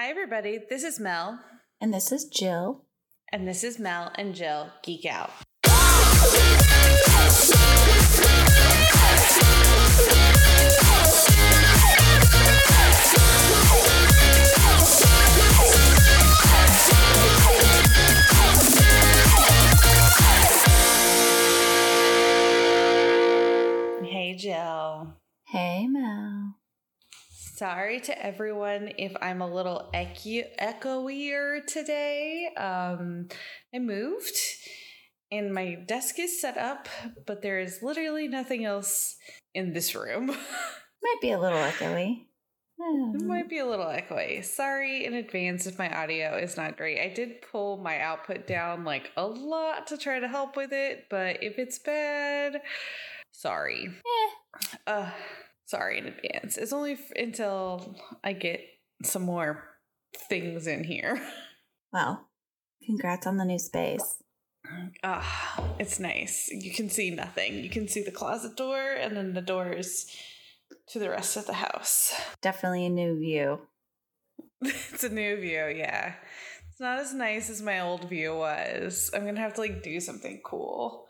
Hi, everybody. This is Mel. And this is Jill. And this is Mel and Jill Geek Out. Hey, Jill. Hey, Mel. Sorry to everyone if I'm a little echo- echoier today. Um, I moved and my desk is set up, but there is literally nothing else in this room. Might be a little echoey. It might be a little echoey. Sorry in advance if my audio is not great. I did pull my output down like a lot to try to help with it, but if it's bad, sorry. Eh, Uh, sorry in advance. It's only f- until I get some more things in here. well, congrats on the new space. Ah, it's nice. You can see nothing. You can see the closet door and then the doors to the rest of the house. Definitely a new view. it's a new view, yeah. It's not as nice as my old view was. I'm gonna have to like do something cool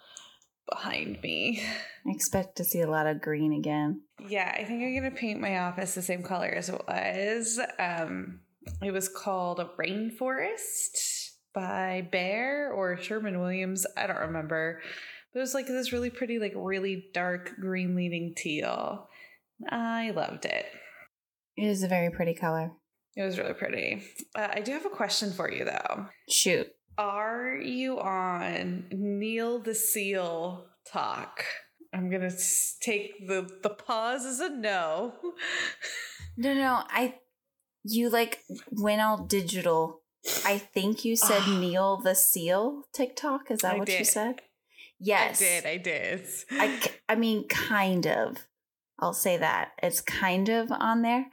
behind me. I expect to see a lot of green again. Yeah, I think I'm gonna paint my office the same color as it was. Um, it was called Rainforest by Behr or Sherwin-Williams. I don't remember. But it was like this really pretty, like really dark green leaning teal. I loved it. It is a very pretty color. It was really pretty. Uh, I do have a question for you though. Shoot. Are you on Neil the Seal talk? I'm gonna take the the pause as a no. No, no, I. You like went all digital. I think you said Ah. Neil the Seal TikTok. Is that I what you said? Yes. I did. I did. I I mean, kind of. I'll say that. It's kind of on there.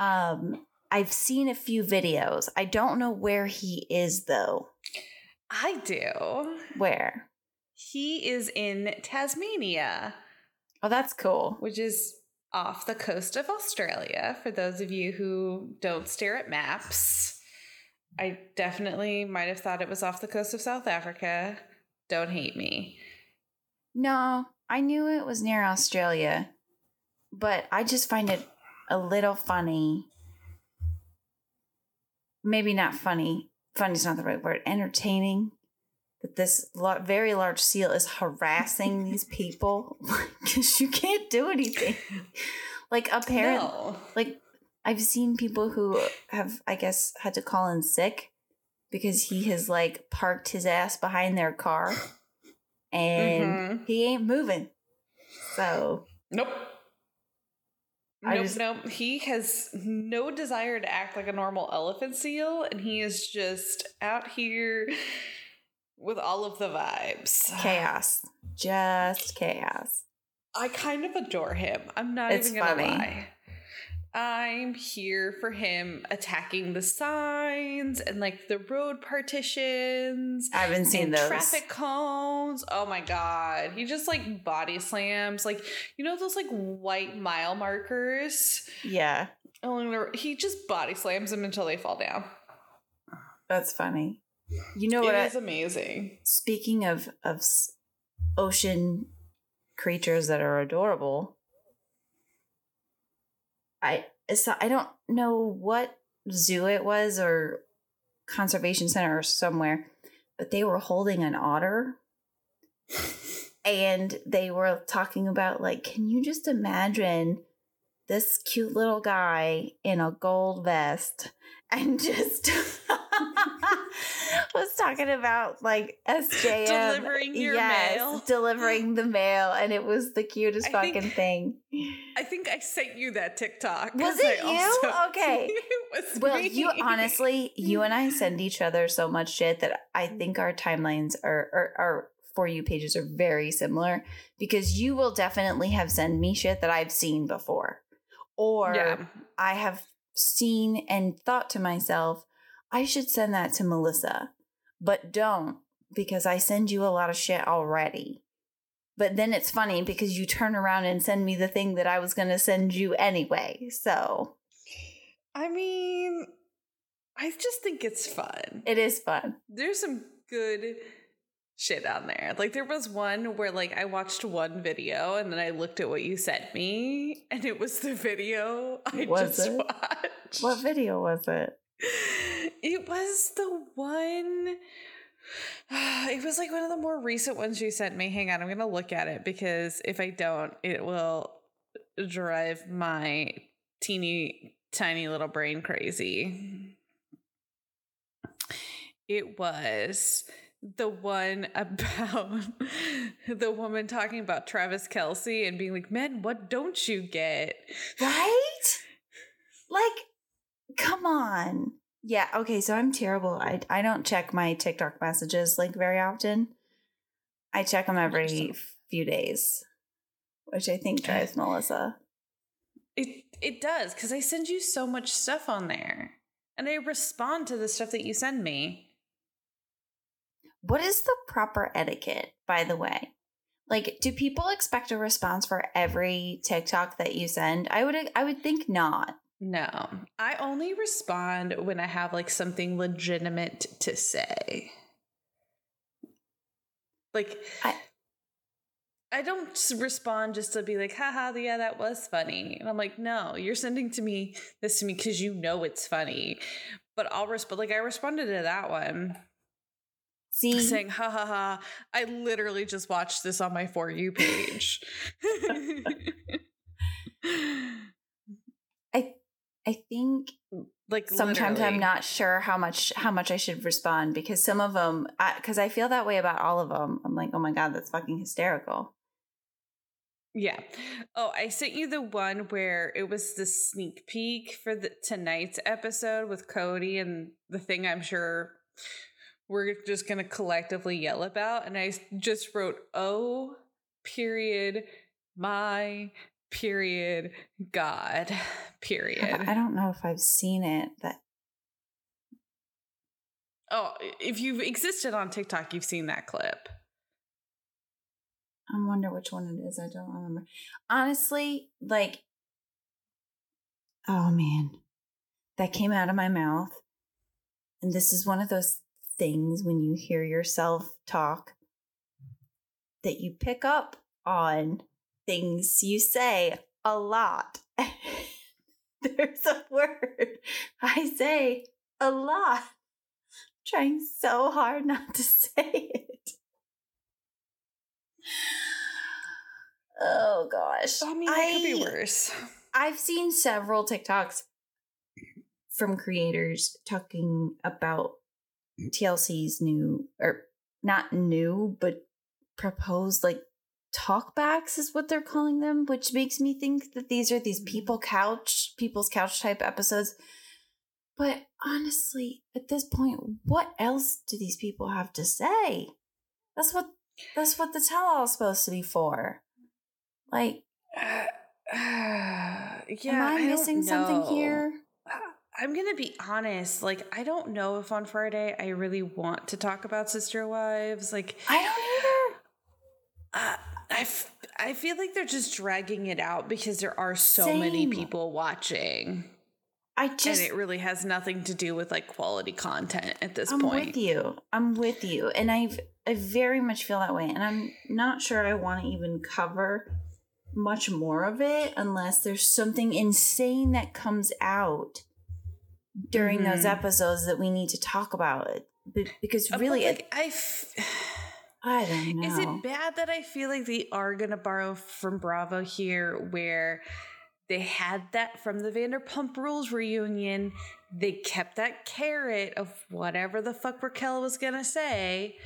Um, I've seen a few videos. I don't know where he is, though. I do. Where? He is in Tasmania, Oh, that's cool. which is off the coast of Australia. For those of you who don't stare at maps, I definitely might have thought it was off the coast of South Africa. Don't hate me. No, I knew it was near Australia, but I just find it a little funny. Maybe not funny. Funny's not the right word. Entertaining that this very large seal is harassing these people because you can't do anything. Like apparently, No. like I've seen people who have, I guess, had to call in sick because he has like parked his ass behind their car and Mhm. he ain't moving. So Nope. I nope, just- nope. He has no desire to act like a normal elephant seal, and he is just out here with all of the vibes. chaos, just chaos. I kind of adore him. I'm not It's even gonna funny. lie. I'm here for him attacking the signs and like the road partitions. I haven't seen and those. traffic cones. Oh my god. He just like body slams. Like, you know those like white mile markers? Yeah, along the- He just body slams them until they fall down. that's funny. You know It what? I- is amazing. speaking of of ocean creatures that are adorable, I so I don't know what zoo it was or conservation center or somewhere, but they were holding an otter. And they were talking about like, can you just imagine this cute little guy in a gold vest and just was talking about like SJM Delivering your mail. delivering the mail, and it was the cutest I think- fucking thing. I think I sent you that TikTok. Was it I you? also- Okay. it was Well, me. you honestly, you and I send each other so much shit that I mm. think our timelines are, are, are for you pages are very similar because you will definitely have sent me shit that I've seen before, or yeah. I have seen and thought to myself, I should send that to Melissa, but don't because I send you a lot of shit already. But then it's funny because you turn around and send me the thing that I was going to send you anyway. So, I mean, I just think it's fun. It is fun. There's some good shit on there. Like there was one where like I watched one video and then I looked at what you sent me and it was the video I Was just it? watched. What video was it? It was the one it was like one of the more recent ones you sent me. Hang on, I'm gonna look at it because if I don't, it will drive my teeny tiny little brain crazy. It was the one about the woman talking about Travis Kelce and being like, Men, what don't you get? Right? Like, come on. Yeah, okay, so I'm terrible. I I don't check my TikTok messages like very often. I check them every few days, which I think eh. drives Melissa. It it does, because I send you so much stuff on there. And I respond to the stuff that you send me. What is the proper etiquette, by the way? Like, do people expect a response for every TikTok that you send? I would I would think not. No. I only respond when I have like something legitimate to say. Like I- I don't respond just to be like, haha, yeah, that was funny. And I'm like, no, you're sending to me this to me because you know it's funny. But I'll respond like I responded to that one See, saying, ha ha ha, I literally just watched this on my For You page. I I think like sometimes I'm not sure how much how much I should respond because some of them because I, feel that way about all of them. I'm like, oh my god, that's fucking hysterical. Yeah. Oh, I sent you the one where it was the sneak peek for the tonight's episode with Kody and the thing I'm sure we're just going to collectively yell about and I just wrote oh period my period god period. I don't know if I've seen it. That Oh, if you've existed on TikTok, you've seen that clip. I wonder which one it is. I don't remember. Honestly, like, oh man, that came out of my mouth. And this is one of those things when you hear yourself talk that you pick up on things you say a lot. There's a word I say a lot. Trying so hard not to say it. Oh gosh. I mean, that could be worse. I've seen several TikToks from creators talking about TLC's new or not new, but proposed like talkbacks is what they're calling them, which makes me think that these are these people couch, people's couch type episodes. But honestly, at this point, what else do these people have to say? That's what that's what the tell all is supposed to be for. Like, Uh, yeah, am I, don't missing something here? I'm gonna be honest. Like, I don't know if on Friday I really want to talk about Sister Wives. Like, I don't uh, I, f- I feel like they're just dragging it out because there are so many people watching, I just and it really has nothing to do with like quality content at this point. I'm with you. I'm with you. And I've I very much feel that way. And I'm not sure I want to even cover much more of it unless there's something insane that comes out during those Mhm. episodes that we need to talk about. Because Uh, really, like, it, I. F- I don't know. Is it bad that I feel like they are going to borrow from Bravo here, where they had that from the Vanderpump Rules reunion? They kept that carrot of whatever the fuck Raquel was going to say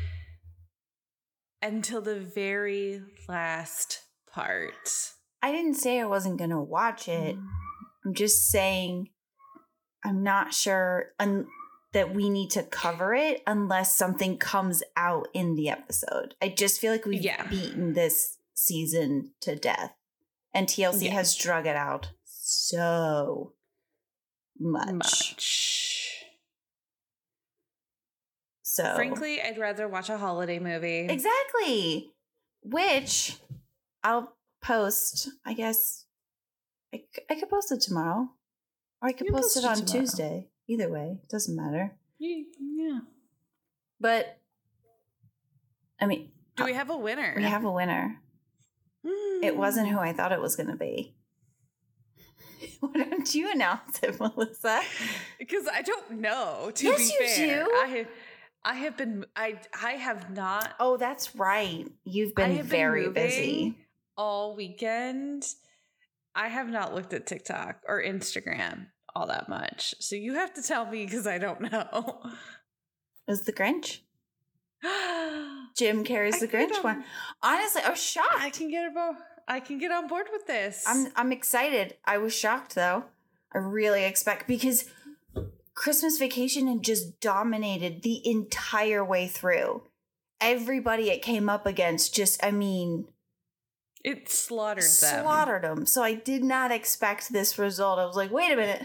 until the very last part. I didn't say I wasn't going to watch it. Mm. I'm just saying I'm not sure un- that we need to cover it unless something comes out in the episode. I just feel like we've Yeah. beaten this season to death. And TLC Yeah. has drug it out so much. Much. So Frankly, I'd rather watch a holiday movie. Exactly. Which I'll post, I guess I, I could post it tomorrow. Or I could can post it it on tomorrow. Tuesday. Either way, it doesn't matter. Yeah. But I mean, Do we have a winner? we have a winner. It Hmm. wasn't who I thought it was going to be. Why don't you announce it, Melissa? because I don't know. To Yes, be you fair, do. I have, I have been, I, I have not Oh, that's right. You've been have been very busy. all weekend. I have not looked at TikTok or Instagram all that much, so you have to tell me because I don't know. It was the Grinch. Jim Carrey's the Grinch get one. Honestly, I was shocked. I can get about. I can get on board with this. I'm I'm excited. I was shocked though. I really expect because Christmas vacation had just dominated the entire way through. Everybody it came up against just I mean it slaughtered them. slaughtered them. So I did not expect this result. I was like, wait a minute.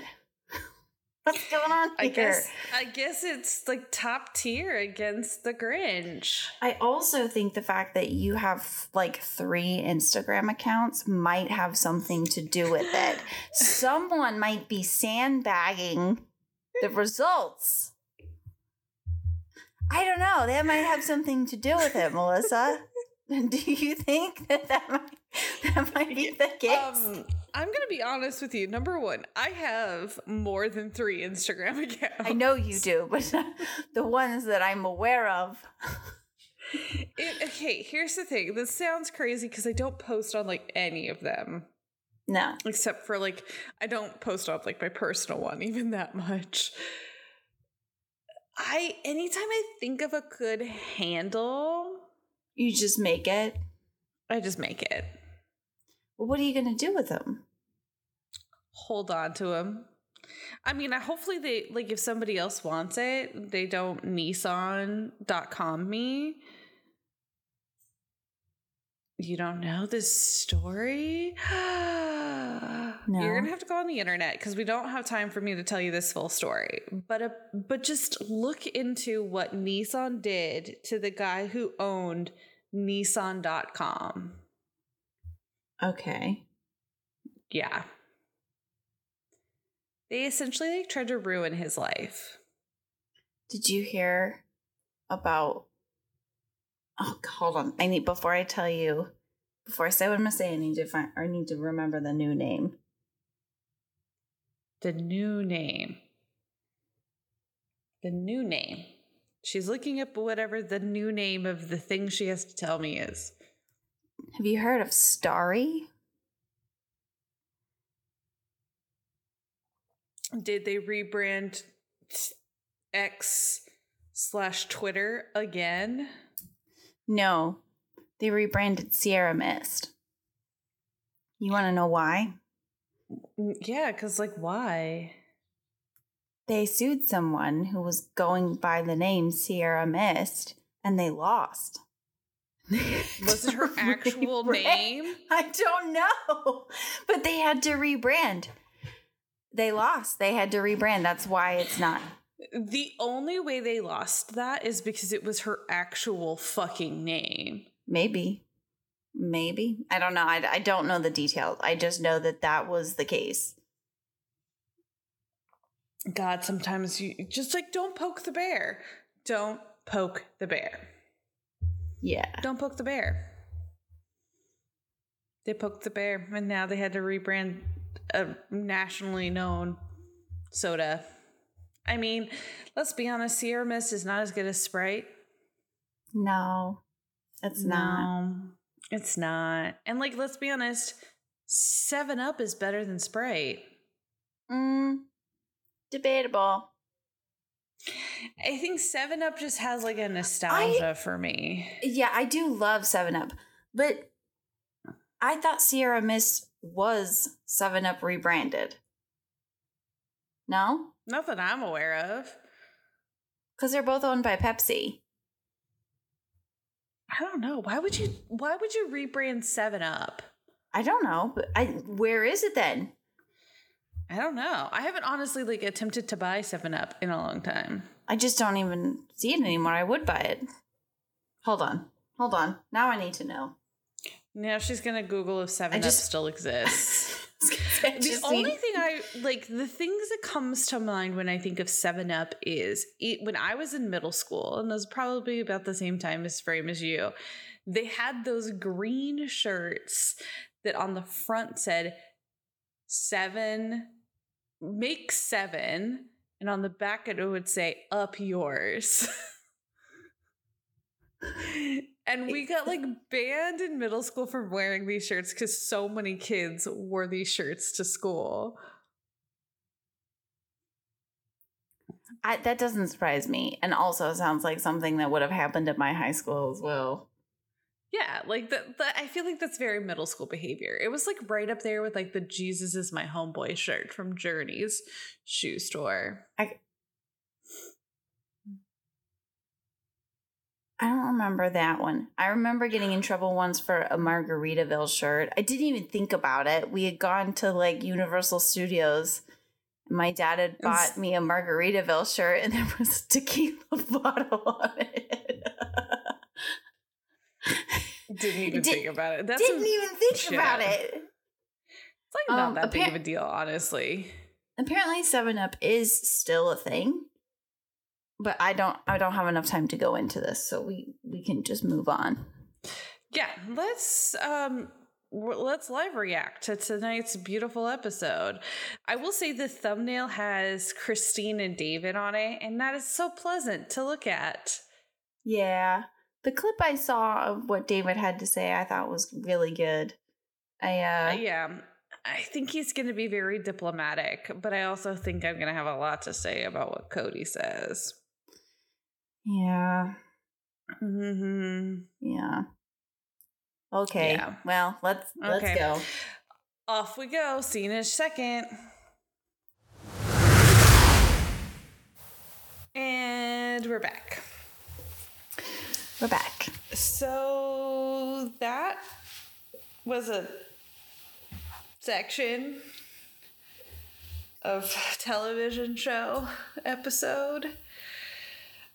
What's going on I guess. I guess it's like top tier against the Grinch. I also think the fact that you have like three Instagram accounts might have something to do with it. Someone might be sandbagging the results. I don't know. That might have something to do with it, Melissa. Do you think that that might, that might be the case? Um, I'm gonna be honest with you. Number one, I have more than three Instagram accounts. I know you do, but the ones that I'm aware of. It, okay, here's the thing. This sounds crazy because I don't post on like any of them, No. except for like I don't post on like my personal one even that much. I anytime I think of a good handle, You just make it. I just make it. Well, what are you going to do with them? Hold on to them. I mean, I hopefully they like if somebody else wants it, they don't Nissan.com me. You don't know this story? no. You're gonna have to go on the internet because we don't have time for me to tell you this full story. But uh, but just look into what Nissan did to the guy who owned Nissan.com. Okay. Yeah. They essentially like tried to ruin his life. Did you hear about? Oh, hold on. I need before I tell you. Before I say what I'm gonna say, I need to find. I need to remember the new name. The new name. The new name. She's looking up whatever the new name of the thing she has to tell me is. Have you heard of Starry? Did they rebrand X slash Twitter again? No, they rebranded Sierra Mist. You want to know why? Mm, Yeah, because like why? They sued someone who was going by the name Sierra Mist, and they lost. Was it her actual Rebrand- name? I don't know. But they had to rebrand. They lost. They had to rebrand. That's why it's not. The only way they lost that is because it was her actual fucking name. Maybe. Maybe. I don't know. I, I don't know the details. I just know that that was the case. God, sometimes you just like don't poke the bear. Don't poke the bear. Yeah. Don't poke the bear. They poked the bear, and now they had to rebrand a nationally known soda. I mean, let's be honest, Sierra Mist is not as good as Sprite. No, it's not. It's not. And like, let's be honest, Seven Up is better than Sprite. Mm, debatable. I think Seven Up just has like a nostalgia for me. Yeah, I do love 7 Up, but I thought Sierra Mist was 7 Up rebranded. No? Not that I'm aware of. Because they're both owned by Pepsi. I don't know. Why would you? Why would you rebrand Seven Up? I don't know, but I where is it then? I don't know. I haven't honestly like attempted to buy Seven Up in a long time. I just don't even see it anymore. I would buy it. Hold on. Hold on. Now I need to know. Now she's gonna Google if Seven Up just- still exists. the only need- thing I like, the things that comes to mind when I think of Seven Up is it, when I was in middle school, and it was probably about the same time as frame as you. They had those green shirts that on the front said seven, make seven, and on the back it would say up yours. and we got like banned in middle school for wearing these shirts because so many kids wore these shirts to school. I, that doesn't surprise me, and also sounds like something that would have happened at my high school as well. Yeah, like that. I feel like that's very middle school behavior. It was like right up there with like the "Jesus is my homeboy" shirt from Journeys shoe store. I I don't remember that one. I remember getting in trouble once for a Margaritaville shirt. I didn't even think about it. We had gone to like Universal Studios. My dad had bought me a Margaritaville shirt and there was to keep a tequila bottle on it. didn't even Did, think about it. That's didn't even think shit. about it. It's like not um, that big of a deal, honestly. Apparently, Seven Up is still a thing but I don't I don't have enough time to go into this, so we we can just move on. Yeah, let's um let's live react to tonight's beautiful episode. I will say the thumbnail has Christine and David on it, and that is so pleasant to look at. Yeah. The clip I saw of what David had to say I thought was really good. I uh, yeah. I think he's going to be very diplomatic, but I also think I'm going to have a lot to say about what Kody says. Yeah. Mm-hmm. Yeah. Okay. Yeah. Well, let's let's okay. go. Off we go. See you in a second. And we're back. We're back. So that was a section of television show episode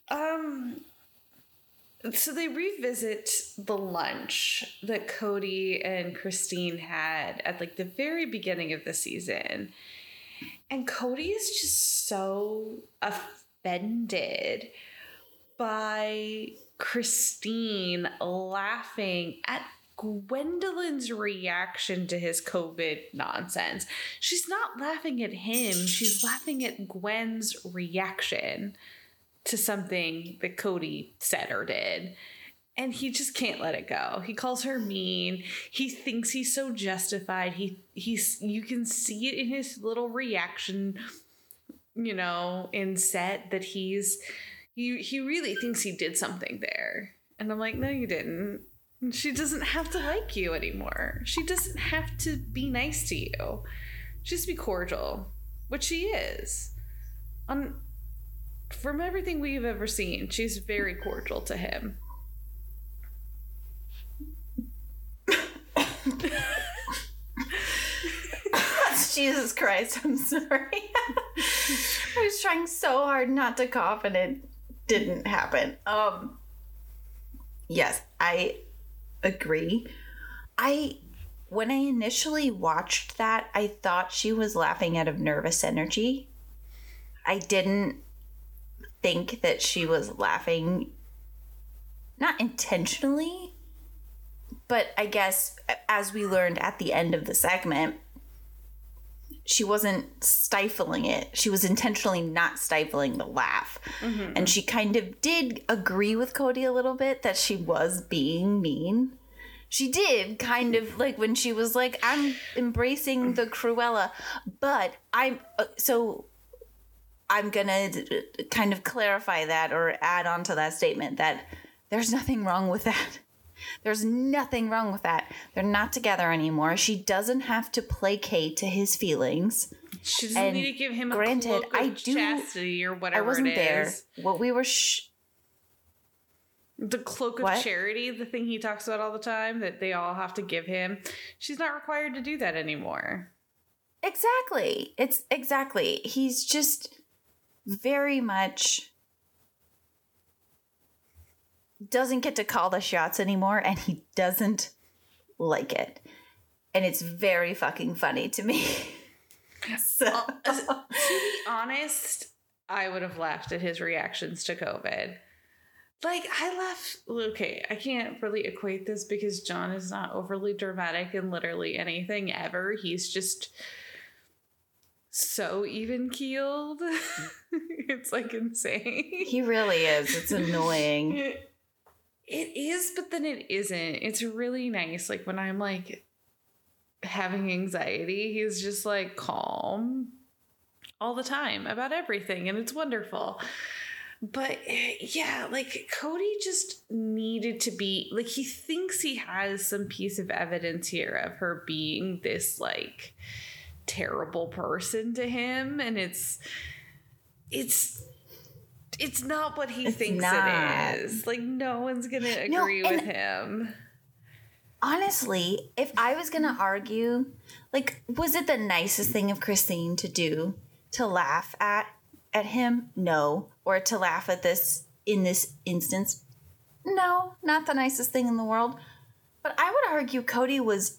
um, so they revisit the lunch that Kody and Christine had at like the very beginning of the season. And Kody is just so offended by Christine laughing at Gwendlyn's reaction to his COVID nonsense. She's not laughing at him, she's laughing at Gwen's reaction to something that Kody said or did. And he just can't let it go. He calls her mean. He thinks he's so justified. He he's you can see it in his little reaction, you know, in set that he's he he really thinks he did something there. And I'm like, no, you didn't. She doesn't have to like you anymore. She doesn't have to be nice to you. Just be cordial, which she is. On from everything we've ever seen, she's very cordial to him. Jesus Christ, I'm sorry. I was trying so hard not to cough and it didn't happen. Um yes, I agree. I when I initially watched that, I thought she was laughing out of nervous energy. I didn't think that she was laughing not intentionally but i guess as we learned at the end of the segment she wasn't stifling it she was intentionally not stifling the laugh mm-hmm. and she kind of did agree with kody a little bit that she was being mean she did kind of like when she was like i'm embracing the cruella but i'm uh, so I'm going to kind of clarify that or add on to that statement that there's nothing wrong with that. There's nothing wrong with that. They're not together anymore. She doesn't have to placate to his feelings. She doesn't and need to give him granted, I do, chastity or whatever. I wasn't there. What we were. Sh- the cloak of what? charity, the thing he talks about all the time that they all have to give him. She's not required to do that anymore. Exactly. It's exactly. He's just very much doesn't get to call the shots anymore and he doesn't like it. And it's very fucking funny to me. So, uh, uh, to be honest, I would have laughed at his reactions to COVID. Like, I laughed. Okay, I can't really equate this because John is not overly dramatic in literally anything ever. He's just so even keeled. it's like insane. he really is. It's annoying. It, is, but then it isn't. It's really nice. Like when I'm like having anxiety, he's just like calm all the time about everything, and it's wonderful. But yeah, like Kody just needed to be like he thinks he has some piece of evidence here of her being this like terrible person to him and it's it's it's not what he It's thinks not. it is. Like no one's gonna agree and- with him. Honestly, if I was going to argue, like, was it the nicest thing of Christine to do to laugh at at him? No. Or to laugh at this in this instance? No, not the nicest thing in the world. But I would argue Kody was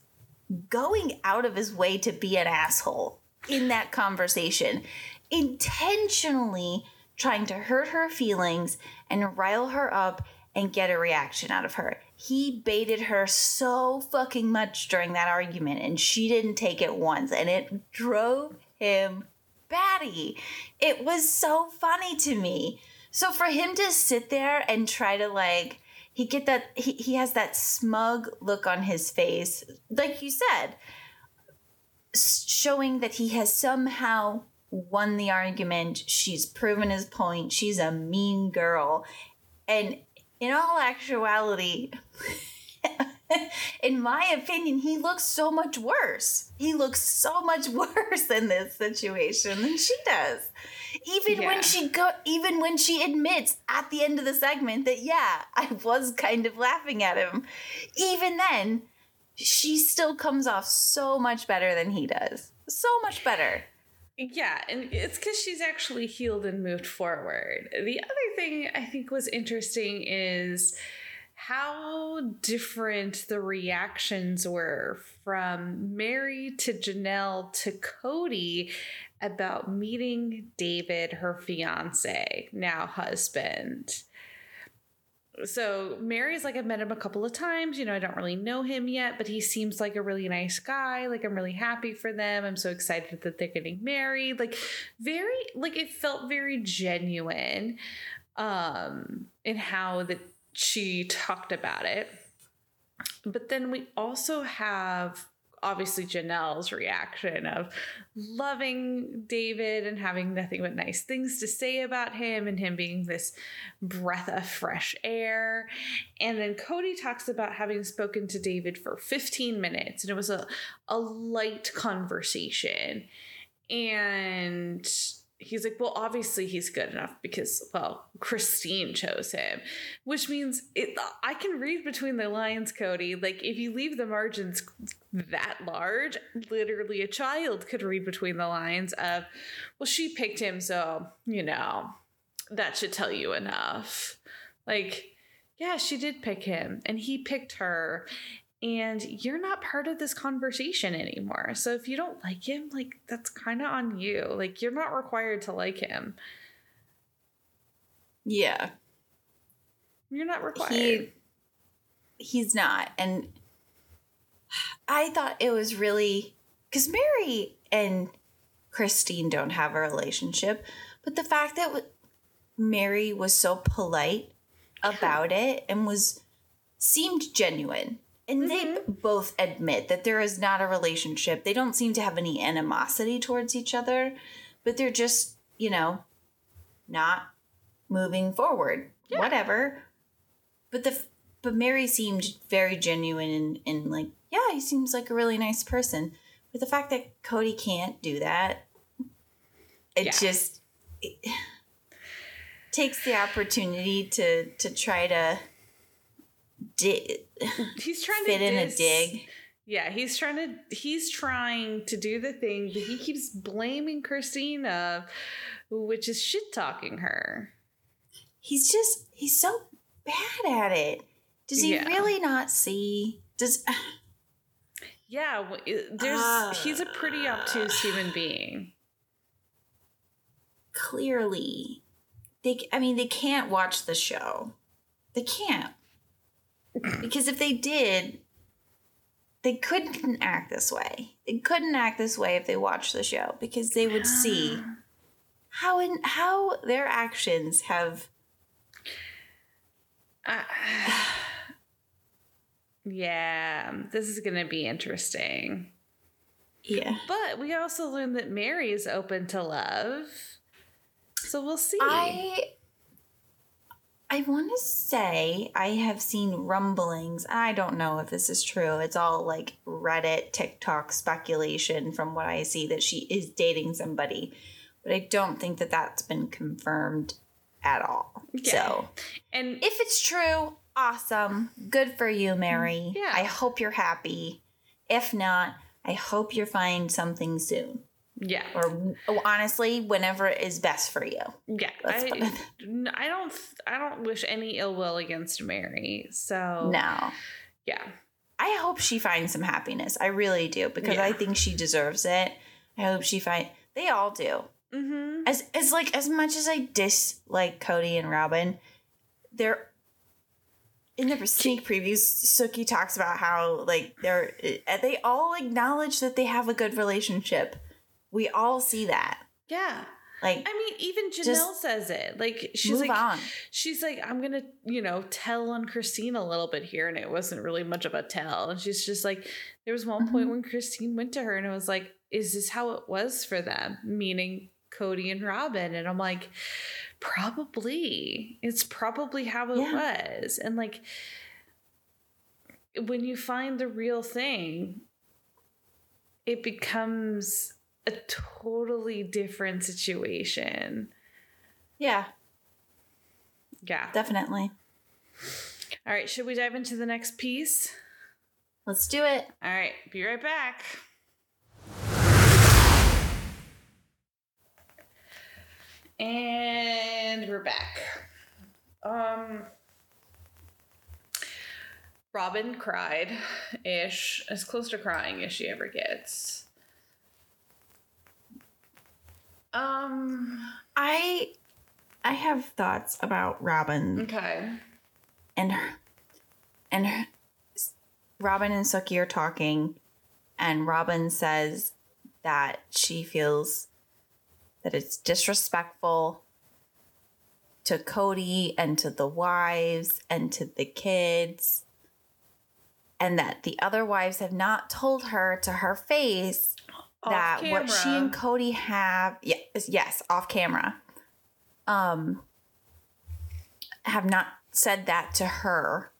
going out of his way to be an asshole in that conversation, intentionally trying to hurt her feelings and rile her up and get a reaction out of her. He baited her so fucking much during that argument, and she didn't take it once, and it drove him batty. It was so funny to me. So for him to sit there and try to like he get that he, he has that smug look on his face, like you said, showing that he has somehow won the argument. She's proven his point. She's a mean girl. And in all actuality, in my opinion, he looks so much worse. He looks so much worse in this situation than she does. Even Yeah. when she go even when she admits at the end of the segment that yeah, I was kind of laughing at him. Even then, she still comes off so much better than he does. So much better. Yeah, and it's because she's actually healed and moved forward. The other thing I think was interesting is how different the reactions were from Meri to Janelle to Kody about meeting David, her fiance, now husband. So Meri's like, I've met him a couple of times. You know, I don't really know him yet, but he seems like a really nice guy. Like, I'm really happy for them. I'm so excited that they're getting married. Like, very, like, it felt very genuine um, in how that she talked about it. But then we also have obviously Janelle's reaction of loving David and having nothing but nice things to say about him and him being this breath of fresh air. And then Kody talks about having spoken to David for 15 minutes and it was a, a light conversation. And he's like, well, obviously he's good enough because, well, Christine chose him, which means it, I can read between the lines, Kody. Like, if you leave the margins that large, literally a child could read between the lines of, well, she picked him, so, you know, that should tell you enough. Like, yeah, she did pick him, and he picked her. And you're not part of this conversation anymore. So if you don't like him, like that's kind of on you. Like you're not required to like him. Yeah. You're not required. He he's not. And I thought it was really because Meri and Christine don't have a relationship, but the fact that w- Meri was so polite about it and was seemed genuine. And they mm-hmm. both admit that there is not a relationship. They don't seem to have any animosity towards each other, but they're just, you know, not moving forward. Yeah. Whatever. But the but Meri seemed very genuine and, and like, yeah, he seems like a really nice person. But the fact that Kody can't do that, it Yeah. just it takes the opportunity to to try to di- he's trying fit to in a dig. Yeah, he's trying to he's trying to do the thing but he keeps blaming Christina, which is shit talking her. He's just he's so bad at it. Does he Yeah. really not see? Does Yeah, there's he's a pretty obtuse human being. Clearly, they. I mean, they can't watch the show. They can't because if they did, they couldn't act this way. They couldn't act this way if they watched the show because they would see how in how their actions have Uh, yeah, this is going to be interesting. yeah. But we also learned that Meri is open to love. So we'll see. I I want to say I have seen rumblings. and I don't know if this is true. It's all like Reddit, TikTok speculation from what I see that she is dating somebody, but I don't think that that's been confirmed at all. Yeah. So, and if it's true, awesome. Good for you, Meri. Yeah. I hope you're happy. If not, I hope you find something soon. yeah, Or honestly, whenever is best for you. yeah. Let's I, I don't. I don't wish any ill will against Meri. So No. yeah, I hope she finds some happiness. I really do because Yeah. I think she deserves it. I hope she find they all do. mm-hmm. As as like as much as I dislike Kody and Robyn, they're in the sneak previews. Suki talks about how like they're uh, they all acknowledge that they have a good relationship. We all see that. yeah. Like I mean, even Janelle says it. Like she's like, on. she's like, I'm gonna, you know, tell on Christine a little bit here, and it wasn't really much of a tell. And she's just like, there was one point Mhm. when Christine went to her and it was like, is this how it was for them? Meaning Kody and Robyn. And I'm like, probably. It's probably how it Yeah. was. And like when you find the real thing, it becomes a totally different situation. Yeah, Yeah. definitely. All right, should we dive into the next piece? Let's do it. All right, be right back. And we're back. Um Robyn cried ish, as close to crying as she ever gets. Um I I have thoughts about Robyn okay. and her, and her, Robyn and Suki are talking, and Robyn says that she feels that it's disrespectful to Kody and to the wives and to the kids, and that the other wives have not told her to her face Off that what she and. Kody have yes, yes, off camera. Um have not said that to her.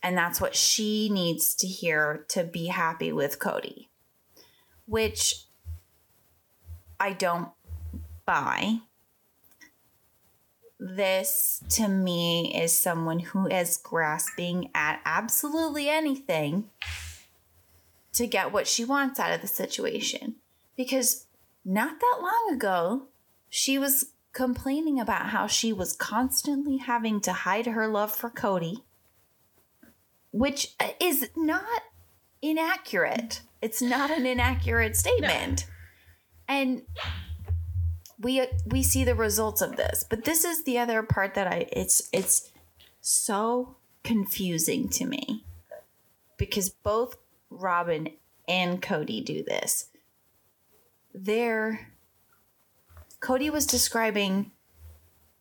And that's what she needs to hear to be happy with Kody. Which I don't buy. This to me is someone who is grasping at absolutely anything to get what she wants out of the situation. Because not that long ago, she was complaining about how she was constantly having to hide her love for Kody, which is not inaccurate. It's not an inaccurate statement. And we we see the results of this. But this is the other part that I it's it's so confusing to me. Because both Robyn and Kody do this. They're Kody was describing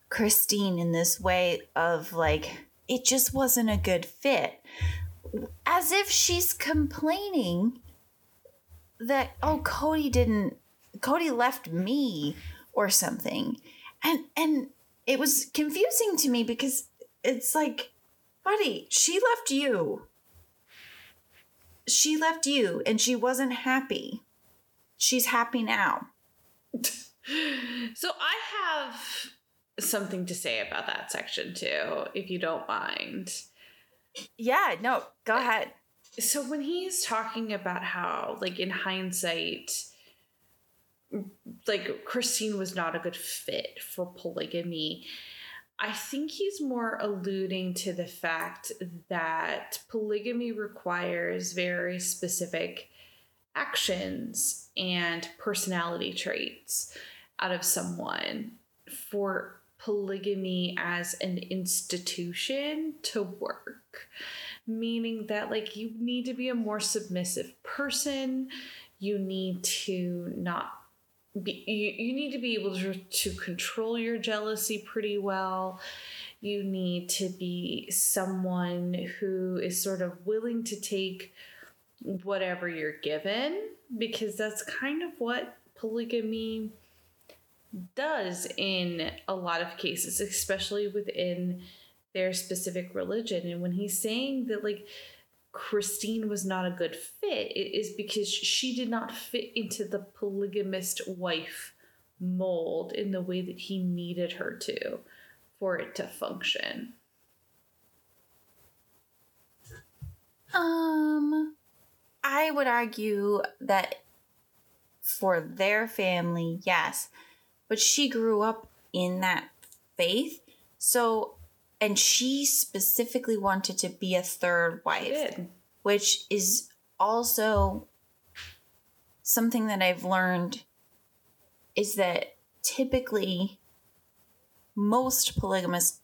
Christine in this way of like, it just wasn't a good fit. As if she's complaining that, oh, Kody didn't, Kody left me or something. And, and it was confusing to me because it's like, buddy, she left you. She left you and she wasn't happy. She's happy now. So I have something to say about that section too, if you don't mind. Yeah, no, go uh, ahead. So when he's talking about how, like in hindsight, like Christine was not a good fit for polygamy, I think he's more alluding to the fact that polygamy requires very specific actions and personality traits out of someone for polygamy as an institution to work. Meaning that, like, you need to be a more submissive person, you need to not be, you, you need to be able to, to control your jealousy pretty well. You need to be someone who is sort of willing to take whatever you're given because that's kind of what polygamy does in a lot of cases, especially within their specific religion. And when he's saying that, like, Christine was not a good fit, it is because she did not fit into the polygamist wife mold in the way that he needed her to for it to function. Um, I would argue that for their family, yes, but she grew up in that faith. So, and she specifically wanted to be a third wife, which is also something that I've learned is that typically most polygamists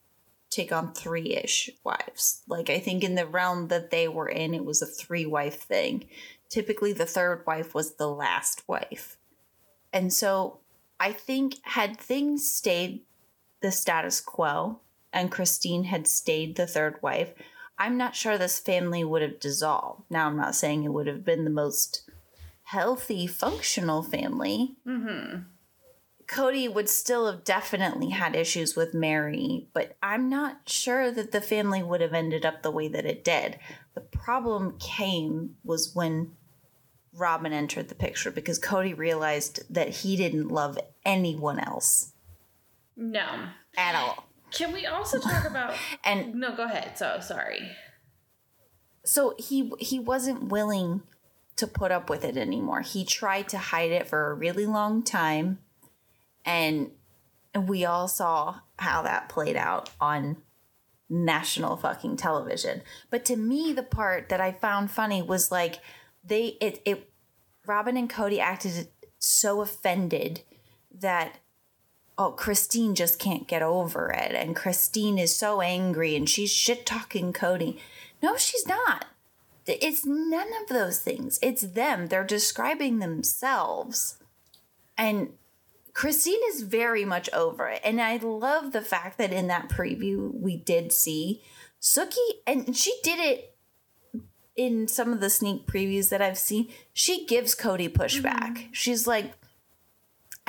take on three ish wives. Like, I think in the realm that they were in, it was a three wife thing. Typically, the third wife was the last wife. And so I think had things stayed the status quo and Christine had stayed the third wife, I'm not sure this family would have dissolved. Now, I'm not saying it would have been the most healthy, functional family. Mm-hmm. Kody would still have definitely had issues with Meri, but I'm not sure that the family would have ended up the way that it did. The problem came was when Robyn entered the picture because Kody realized that he didn't love anyone else. No. At all. Can we also talk about and no, go ahead. So sorry. So he he wasn't willing to put up with it anymore. He tried to hide it for a really long time and we all saw how that played out on national fucking television. But to me the part that I found funny was like they it it Robyn and Kody acted so offended that oh Christine just can't get over it and Christine is so angry and she's shit talking Kody. No, she's not. It's none of those things. It's them. They're describing themselves. And Christine is very much over it. And I love the fact that in that preview we did see Suki and she did it in some of the sneak previews that I've seen, she gives Kody pushback. Mm-hmm. She's like,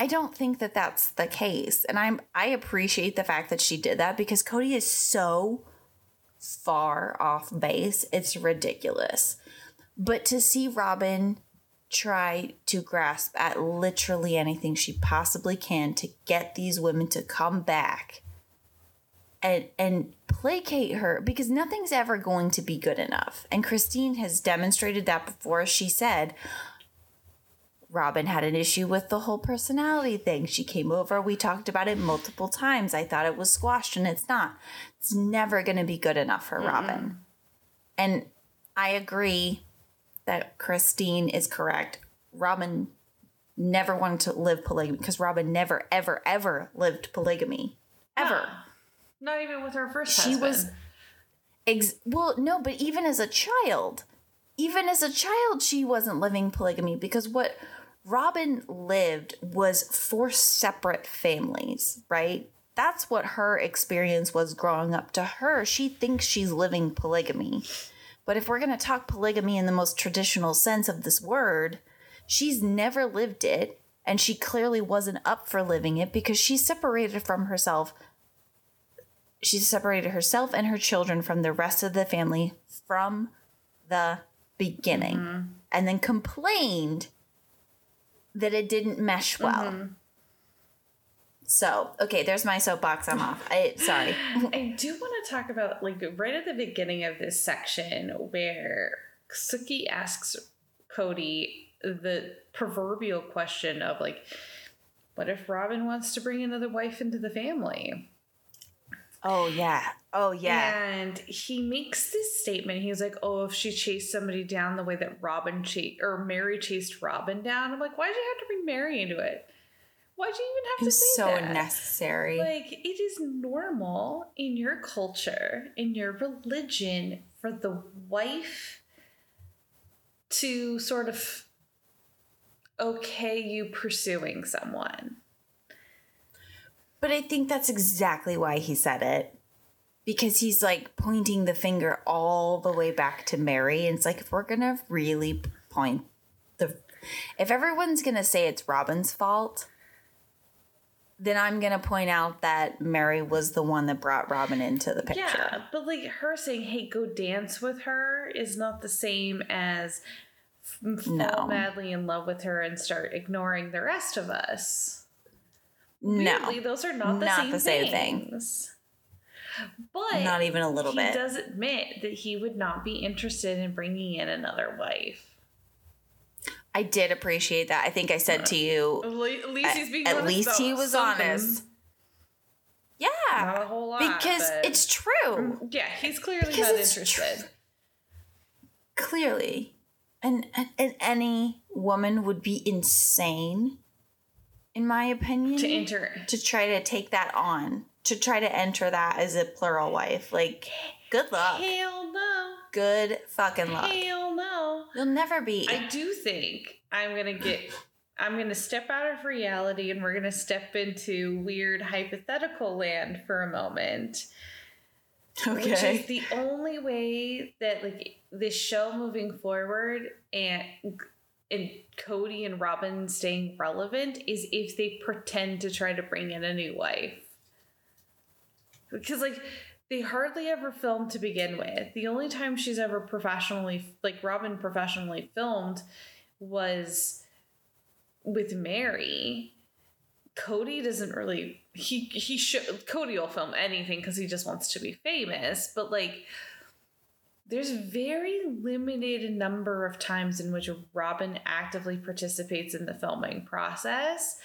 I don't think that that's the case, and I'm I appreciate the fact that she did that because Kody is so far off base. It's ridiculous. But to see Robyn try to grasp at literally anything she possibly can to get these women to come back and and placate her because nothing's ever going to be good enough. And Christine has demonstrated that before. She said Robyn had an issue with the whole personality thing. She came over, we talked about it multiple times. I thought it was squashed and it's not. It's never going to be good enough for mm Robyn. And I agree that Christine is correct. Robyn never wanted to live polygamy because Robyn never, ever, ever lived polygamy. Ever. Not even with her first she husband. was ex- well, no, but even as a child, even as a child, she wasn't living polygamy because what Robyn lived was four separate families, right? That's what her experience was growing up. To her, she thinks she's living polygamy. But if we're going to talk polygamy in the most traditional sense of this word, she's never lived it. And she clearly wasn't up for living it because she separated from herself she separated herself and her children from the rest of the family from the beginning mm-hmm. and then complained that it didn't mesh well. Mm-hmm. So, okay, there's my soapbox. I'm off. I sorry. I do want to talk about like right at the beginning of this section where Suki asks Kody the proverbial question of like, what if Robyn wants to bring another wife into the family? Oh yeah. Oh yeah. And he makes this statement. He's like, "Oh, if she chased somebody down the way that Robyn chased or Meri chased Robyn down," I'm like, "Why'd you have to bring Meri into it? Why'd you even have it to say so that?" unnecessary. Like, it is normal in your culture, in your religion, for the wife to sort of okay you pursuing someone. But I think that's exactly why he said it. Because he's like pointing the finger all the way back to Meri. And it's like, if we're going to really point the. If everyone's going to say it's Robyn's fault, then I'm going to point out that Meri was the one that brought Robyn into the picture. Yeah, but like her saying, "Hey, go dance with her," is not the same as f- fall No. madly in love with her and start ignoring the rest of us. No. Weirdly, those are not the not same the same thing. things. But Not even a little he bit. does admit that he would not be interested in bringing in another wife. I did appreciate that. I think I said to you, At least he's being at least he was something. honest. Not Yeah. a whole lot, Because it's true. Mm, yeah, he's clearly because not it's interested. clearly and, and and any woman would be insane in my opinion to enter to try to take that on to try to enter that as a plural wife like good luck Hell no. good fucking luck Hell no. you'll never be I do think I'm gonna get I'm gonna step out of reality and we're gonna step into weird hypothetical land for a moment. Which okay is the only way that like this show moving forward and and Kody and Robyn staying relevant is if they pretend to try to bring in a new wife. Because like they hardly ever filmed to begin with. The only time she's ever professionally like Robyn professionally filmed was with Meri. Kody doesn't really he he should Kody will film anything because he just wants to be famous, but like there's very limited number of times in which Robyn actively participates in the filming process.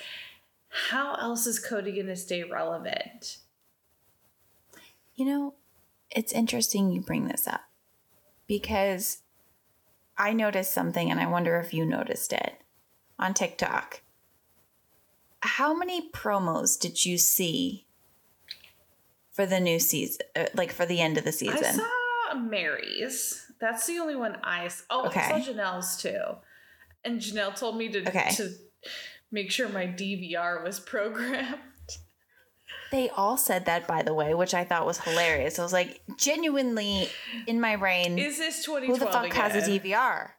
How else is Kody going to stay relevant? You know it's interesting you bring this up because i noticed something and i wonder if you noticed it on tiktok how many promos did you see for the new season uh, like for the end of the season I saw Meri's. That's the only one I s- Oh, I saw Janelle's too. And Janelle told me to Okay. to make sure my DVR was programmed. They all said that, by the way, which I thought was hilarious. I was like, genuinely in my brain, Is this who the fuck has a? DVR?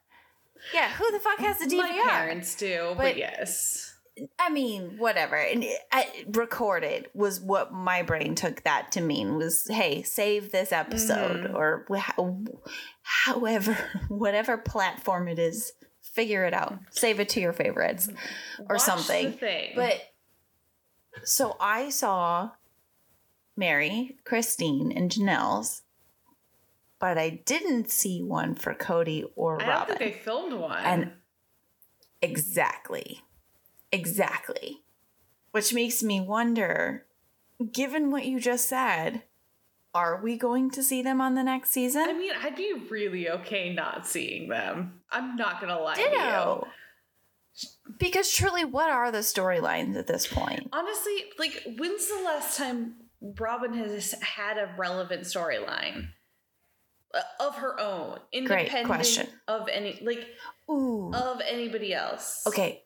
Yeah, who the fuck has a DVR? My parents do, but, But- yes. I mean, whatever. And I, recorded was what my brain took that to mean was, hey, save this episode Mhm. or wh- however, whatever platform it is, figure it out. Save it to your favorites. or Watch something. The thing. But so I saw Meri, Christine, and Janelle's, but I didn't see one for Kody or Rob. I don't think they filmed one. And- exactly. Exactly. Which makes me wonder, given what you just said, are we going to see them on the next season? I mean, I'd be really okay not seeing them. I'm not gonna lie to you. Because truly, what are the storylines at this point? Honestly, like, when's the last time Robyn has had a relevant storyline Uh, of her own, independent question. of any, like, Ooh. of anybody else? Okay.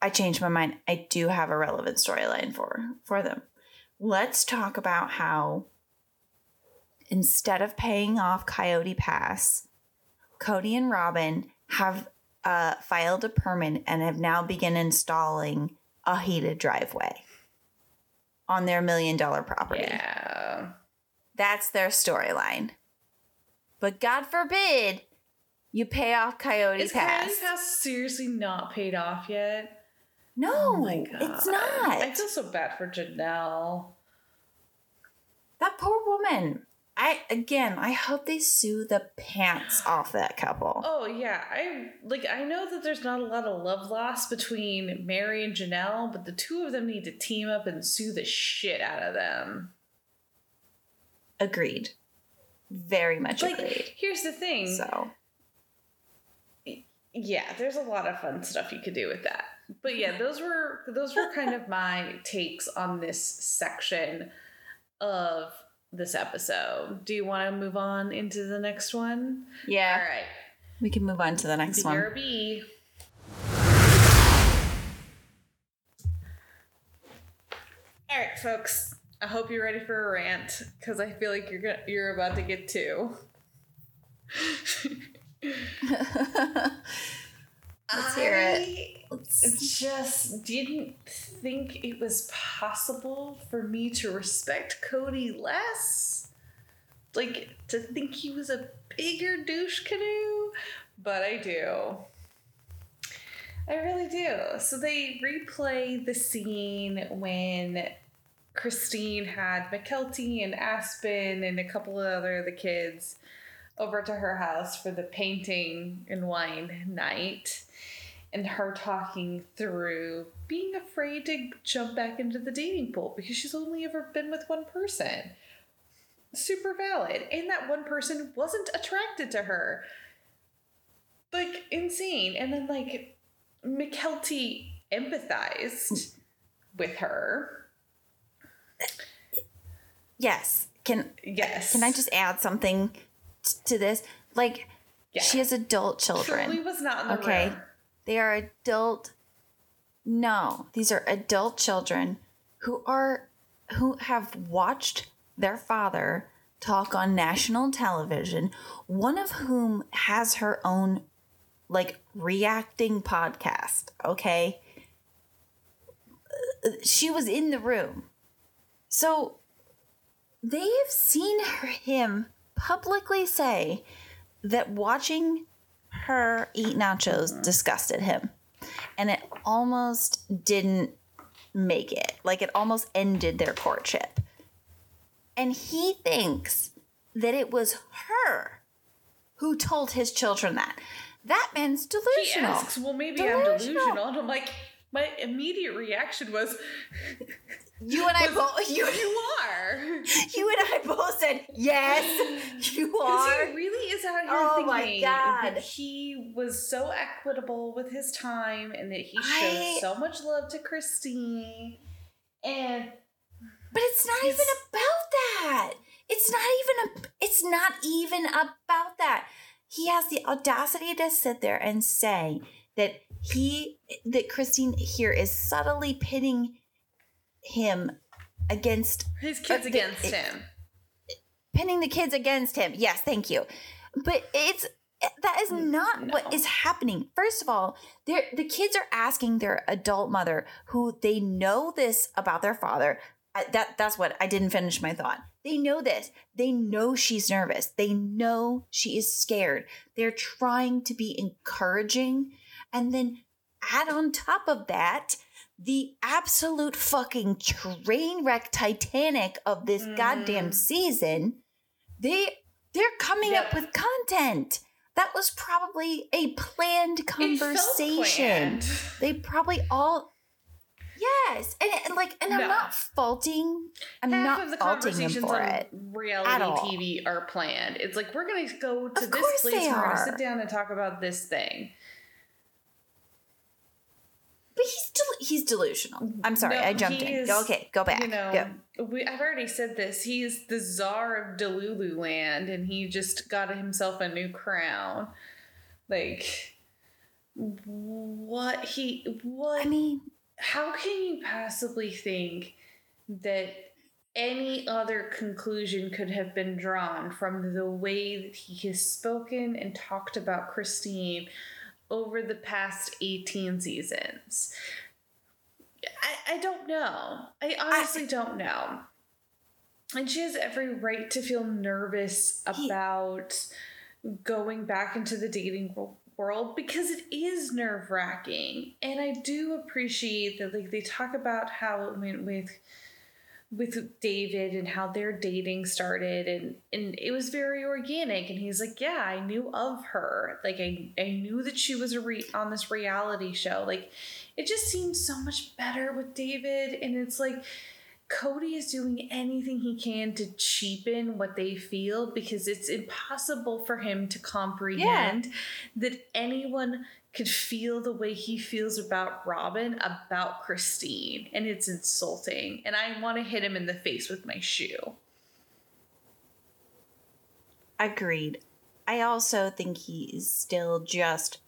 I changed my mind. I do have a relevant storyline for for them. Let's talk about how instead of paying off Coyote Pass, Kody and Robyn have uh, filed a permit and have now begun installing a heated driveway on their million dollar property. Yeah. That's their storyline. But God forbid you pay off Coyote's Is Pass. Coyote Pass seriously not paid off yet? No, Oh my god. it's not. I feel so bad for Janelle. that poor woman. I again, I hope they sue the pants off that couple. Oh yeah, I like I know that there's not a lot of love lost between Meri and Janelle, but the two of them need to team up and sue the shit out of them. Agreed. Very much Like agreed. here's the thing. So yeah, there's a lot of fun stuff you could do with that. But yeah, those were those were kind of my takes on this section of this episode. Do you want to move on into the next one? yeah, All right. we can move on to the next one. BRB. All right, folks. I hope you're ready for a rant because I feel like you're gonna, you're about to get two. Let's hear it. I just didn't think it was possible for me to respect Kody less. Like, to think he was a bigger douche canoe, but I do. I really do. So they replay the scene when Christine had Mykelti and Aspen and a couple of other of the kids over to her house for the painting and wine night and her talking through being afraid to jump back into the dating pool because she's only ever been with one person. Super valid. And that one person wasn't attracted to her. Like, insane. And then, like, Mykelti empathized with her. yes. Can Yes. can I just add something t- to this? Like Yeah. she has adult children. Truly was not in the Okay. room. They are adult. No, these are adult children who are who have watched their father talk on national television, one of whom has her own like reacting podcast, okay? She was in the room. So they have seen her, him publicly say that watching her eat nachos mm-hmm. disgusted him. And it almost didn't make it. Like it almost ended their courtship. And he thinks that it was her who told his children that. That man's delusional. He asks, well, maybe I'm Delusional. delusional. And I'm like, my immediate reaction was, You and I both you, you are. you and I both said yes, you are. he really is out here Oh my thinking God. that he was so equitable with his time and that he showed I- so much love to Christine. And But it's not even about that. It's not even a, it's not even about that. He has the audacity to sit there and say that he that Christine here is subtly pitting him against his kids Uh, against it- him. pinning the kids against him. Yes, thank you. But it's that is not what No. is happening. First of all, they're, the kids are asking their adult mother, who they know this about their father. I, that that's what I didn't finish my thought. They know this. They know she's nervous. They know she is scared. They're trying to be encouraging, and then add on top of that the absolute fucking train wreck Titanic of this goddamn Mm. season. They they're coming up with content. That was probably a planned conversation. planned. They probably all Yes. And, and like and I'm not faulting I'm Half not of the faulting them for on it. reality. TV are planned. It's like we're gonna go to Of this place we're gonna sit down and talk about this thing. But he's del- he's delusional. Mm-hmm. I'm sorry, No, I jumped in. is, okay, go back. You know, go. we, I've already said this. He's the czar of Delulu land, and he just got himself a new crown. Like, what he what? I mean, how can you possibly think that any other conclusion could have been drawn from the way that he has spoken and talked about Christine over the past 18 seasons? I, I don't know. I honestly don't know. And she has every right to feel nervous about going back into the dating world because it is nerve wracking. And I do appreciate that, like, they talk about how it went with with David and how their dating started and and it was very organic. And he's like yeah I knew of her. Like I I knew that she was a re- on this reality show. Like it just seems so much better with David. And it's like Kody is doing anything he can to cheapen what they feel because it's impossible for him to comprehend yeah. that anyone could feel the way he feels about Robyn about Christine. And it's insulting. And I want to hit him in the face with my shoe. Agreed. I also think he's still just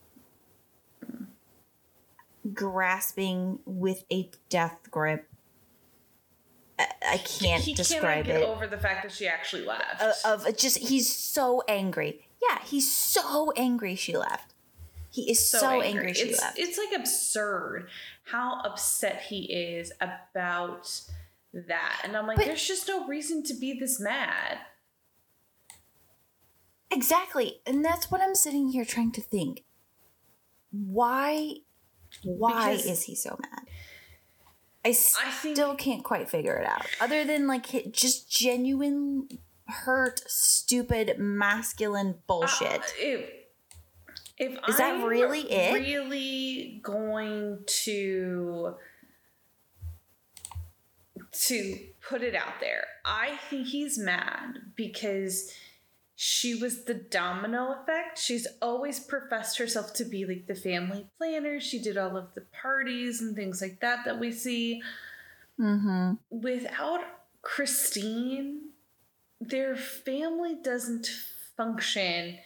grasping with a death grip. I, can't he describe get it. Over the fact that she actually left. Of, of just, he's so angry. Yeah, he's so angry she left. He is so, so angry. angry it's. It's like absurd how upset he is about that. And I'm like, but, there's just no reason to be this mad. Exactly. And that's what I'm sitting here trying to think. Why why because is he so mad? I, I think, still can't quite figure it out. Other than like just genuine hurt, stupid, masculine bullshit. Uh, it, if is that I'm really it? Really going to to put it out there. I think he's mad because she was the domino effect. She's always professed herself to be like the family planner. She did all of the parties and things like that that we see. Mm-hmm. Without Christine, their family doesn't function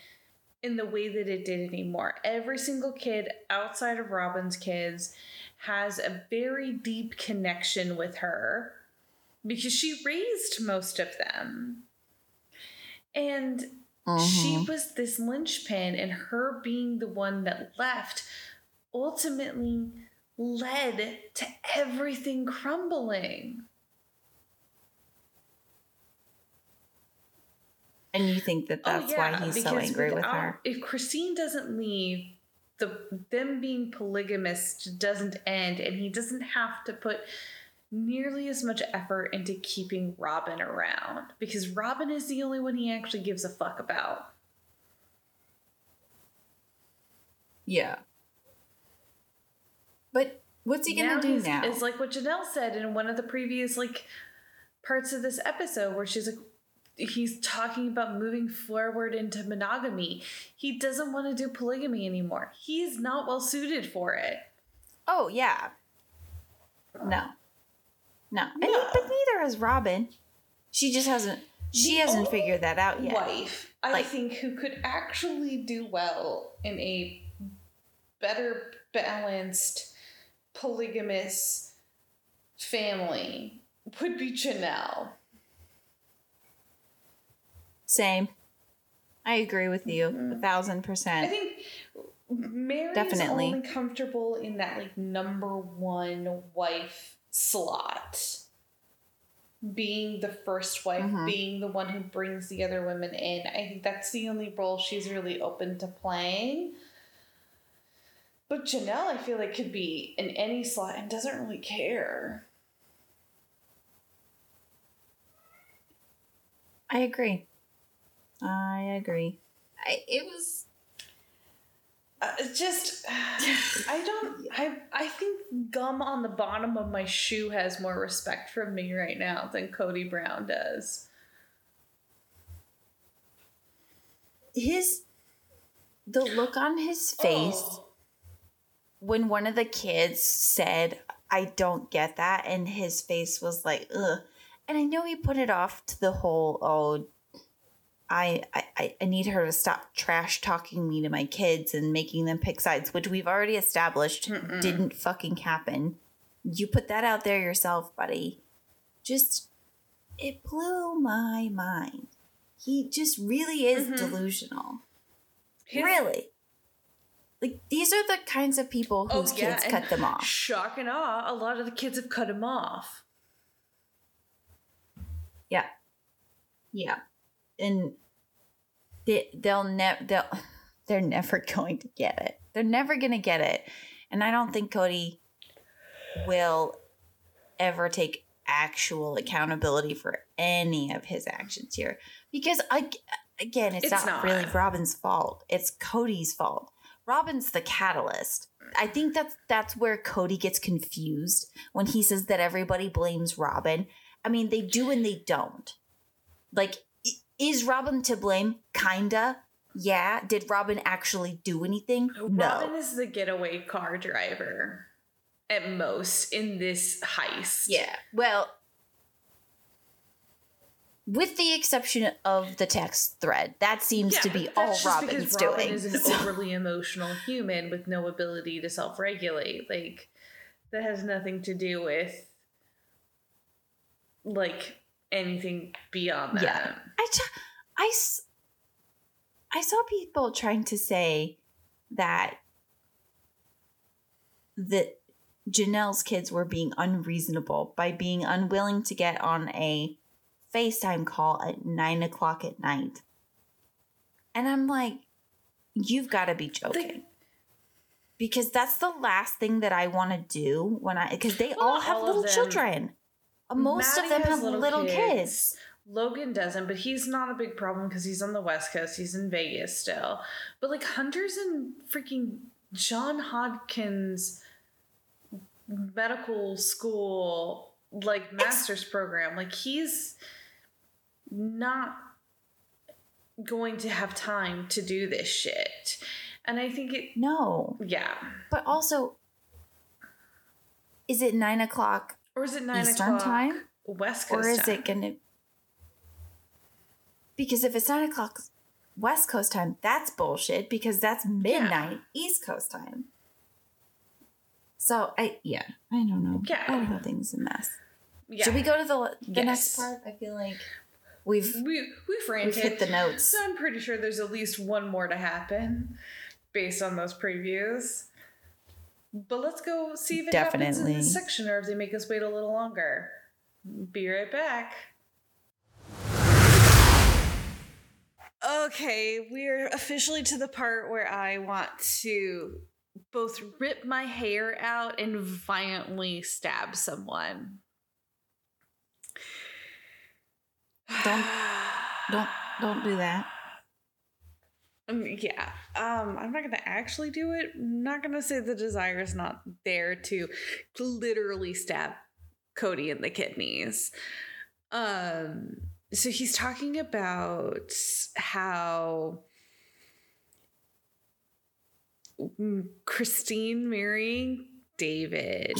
in the way that it did anymore. Every single kid outside of Robyn's kids has a very deep connection with her because she raised most of them. And uh-huh. she was this linchpin, and her being the one that left ultimately led to everything crumbling. And you think that oh, that's oh, yeah, why he's so angry without, with her? If Christine doesn't leave, the them being polygamist doesn't end, and he doesn't have to put nearly as much effort into keeping Robyn around because Robyn is the only one he actually gives a fuck about. Yeah. But what's he gonna now do now? It's like what Janelle said in one of the previous like parts of this episode where she's like, he's talking about moving forward into monogamy. He doesn't want to do polygamy anymore. He's not well suited for it. Oh yeah. No. No. no. And, but neither has Robyn. She just hasn't she the hasn't figured that out yet. Wife, I like, think, who could actually do well in a better balanced polygamous family would be Janelle. Same. I agree with you mm-hmm. a thousand percent. I think Meri Definitely. is only comfortable in that like number one wife slot. Being the first wife, mm-hmm. being the one who brings the other women in. I think that's the only role she's really open to playing. But Janelle, I feel like, could be in any slot and doesn't really care. I agree. I agree. I, it was uh, just I don't I I think gum on the bottom of my shoe has more respect for me right now than Kody Brown does. His the look on his face oh. when one of the kids said, I don't get that, and his face was like, ugh. And I know he put it off to the whole, oh, I, I I need her to stop trash talking me to my kids and making them pick sides, which we've already established Mm-mm. didn't fucking happen. You put that out there yourself, buddy. Just it blew my mind. He just really is mm-hmm. delusional. His- really. Like these are the kinds of people whose oh, yeah, kids cut them off. Shock and awe, a lot of the kids have cut him off. Yeah. Yeah and they they'll never they'll they're never going to get it. They're never going to get it. And I don't think Kody will ever take actual accountability for any of his actions here because I, again it's, It's not, not. really robyn's fault it's kody's fault robyn's the catalyst i think that's that's where kody gets confused when he says that everybody blames robyn i mean they do and they don't like is robyn to blame kinda yeah did robyn actually do anything no Robyn is the getaway car driver at most in this heist. Yeah. Well, with the exception of the text thread, that seems Yeah, to be all Robyn's Robyn doing. is an So- overly emotional human with no ability to self-regulate. Like that has nothing to do with like anything beyond that. Yeah. I, I, s- I saw people trying to say that that Janelle's kids were being unreasonable by being unwilling to get on a FaceTime call at nine o'clock at night. And I'm like, you've got to be joking. Because that's the last thing that I want to do when I because they Well, all have all little children. Uh, Most of them have little, kids. Logan doesn't, but he's not a big problem because he's on the West Coast. He's in Vegas still. But like Hunter's in freaking Johns Hopkins medical school, like master's program. Like he's not going to have time to do this shit. And I think it, No, yeah. but also, is it nine o'clock Or is it nine Eastern o'clock time? West Coast or is time? it gonna? Because if it's nine o'clock West Coast time, that's bullshit. Because that's midnight East Coast time. So I yeah I don't know. Yeah. I don't know things a mess. yeah. Should we go to the the Yes. next part? I feel like we've We we've we've hit the notes. So I'm pretty sure there's at least one more to happen based on those previews. But let's go see if it happens in Definitely. this section or if they make us wait a little longer. Be right back. Okay, we're officially to the part where I want to both rip my hair out and violently stab someone. Don't- Don't don't do that. Um, yeah. Um, I'm not gonna actually do it. I'm not gonna say the desire is not there to literally stab Kody in the kidneys. Um, so he's talking about how Christine marrying David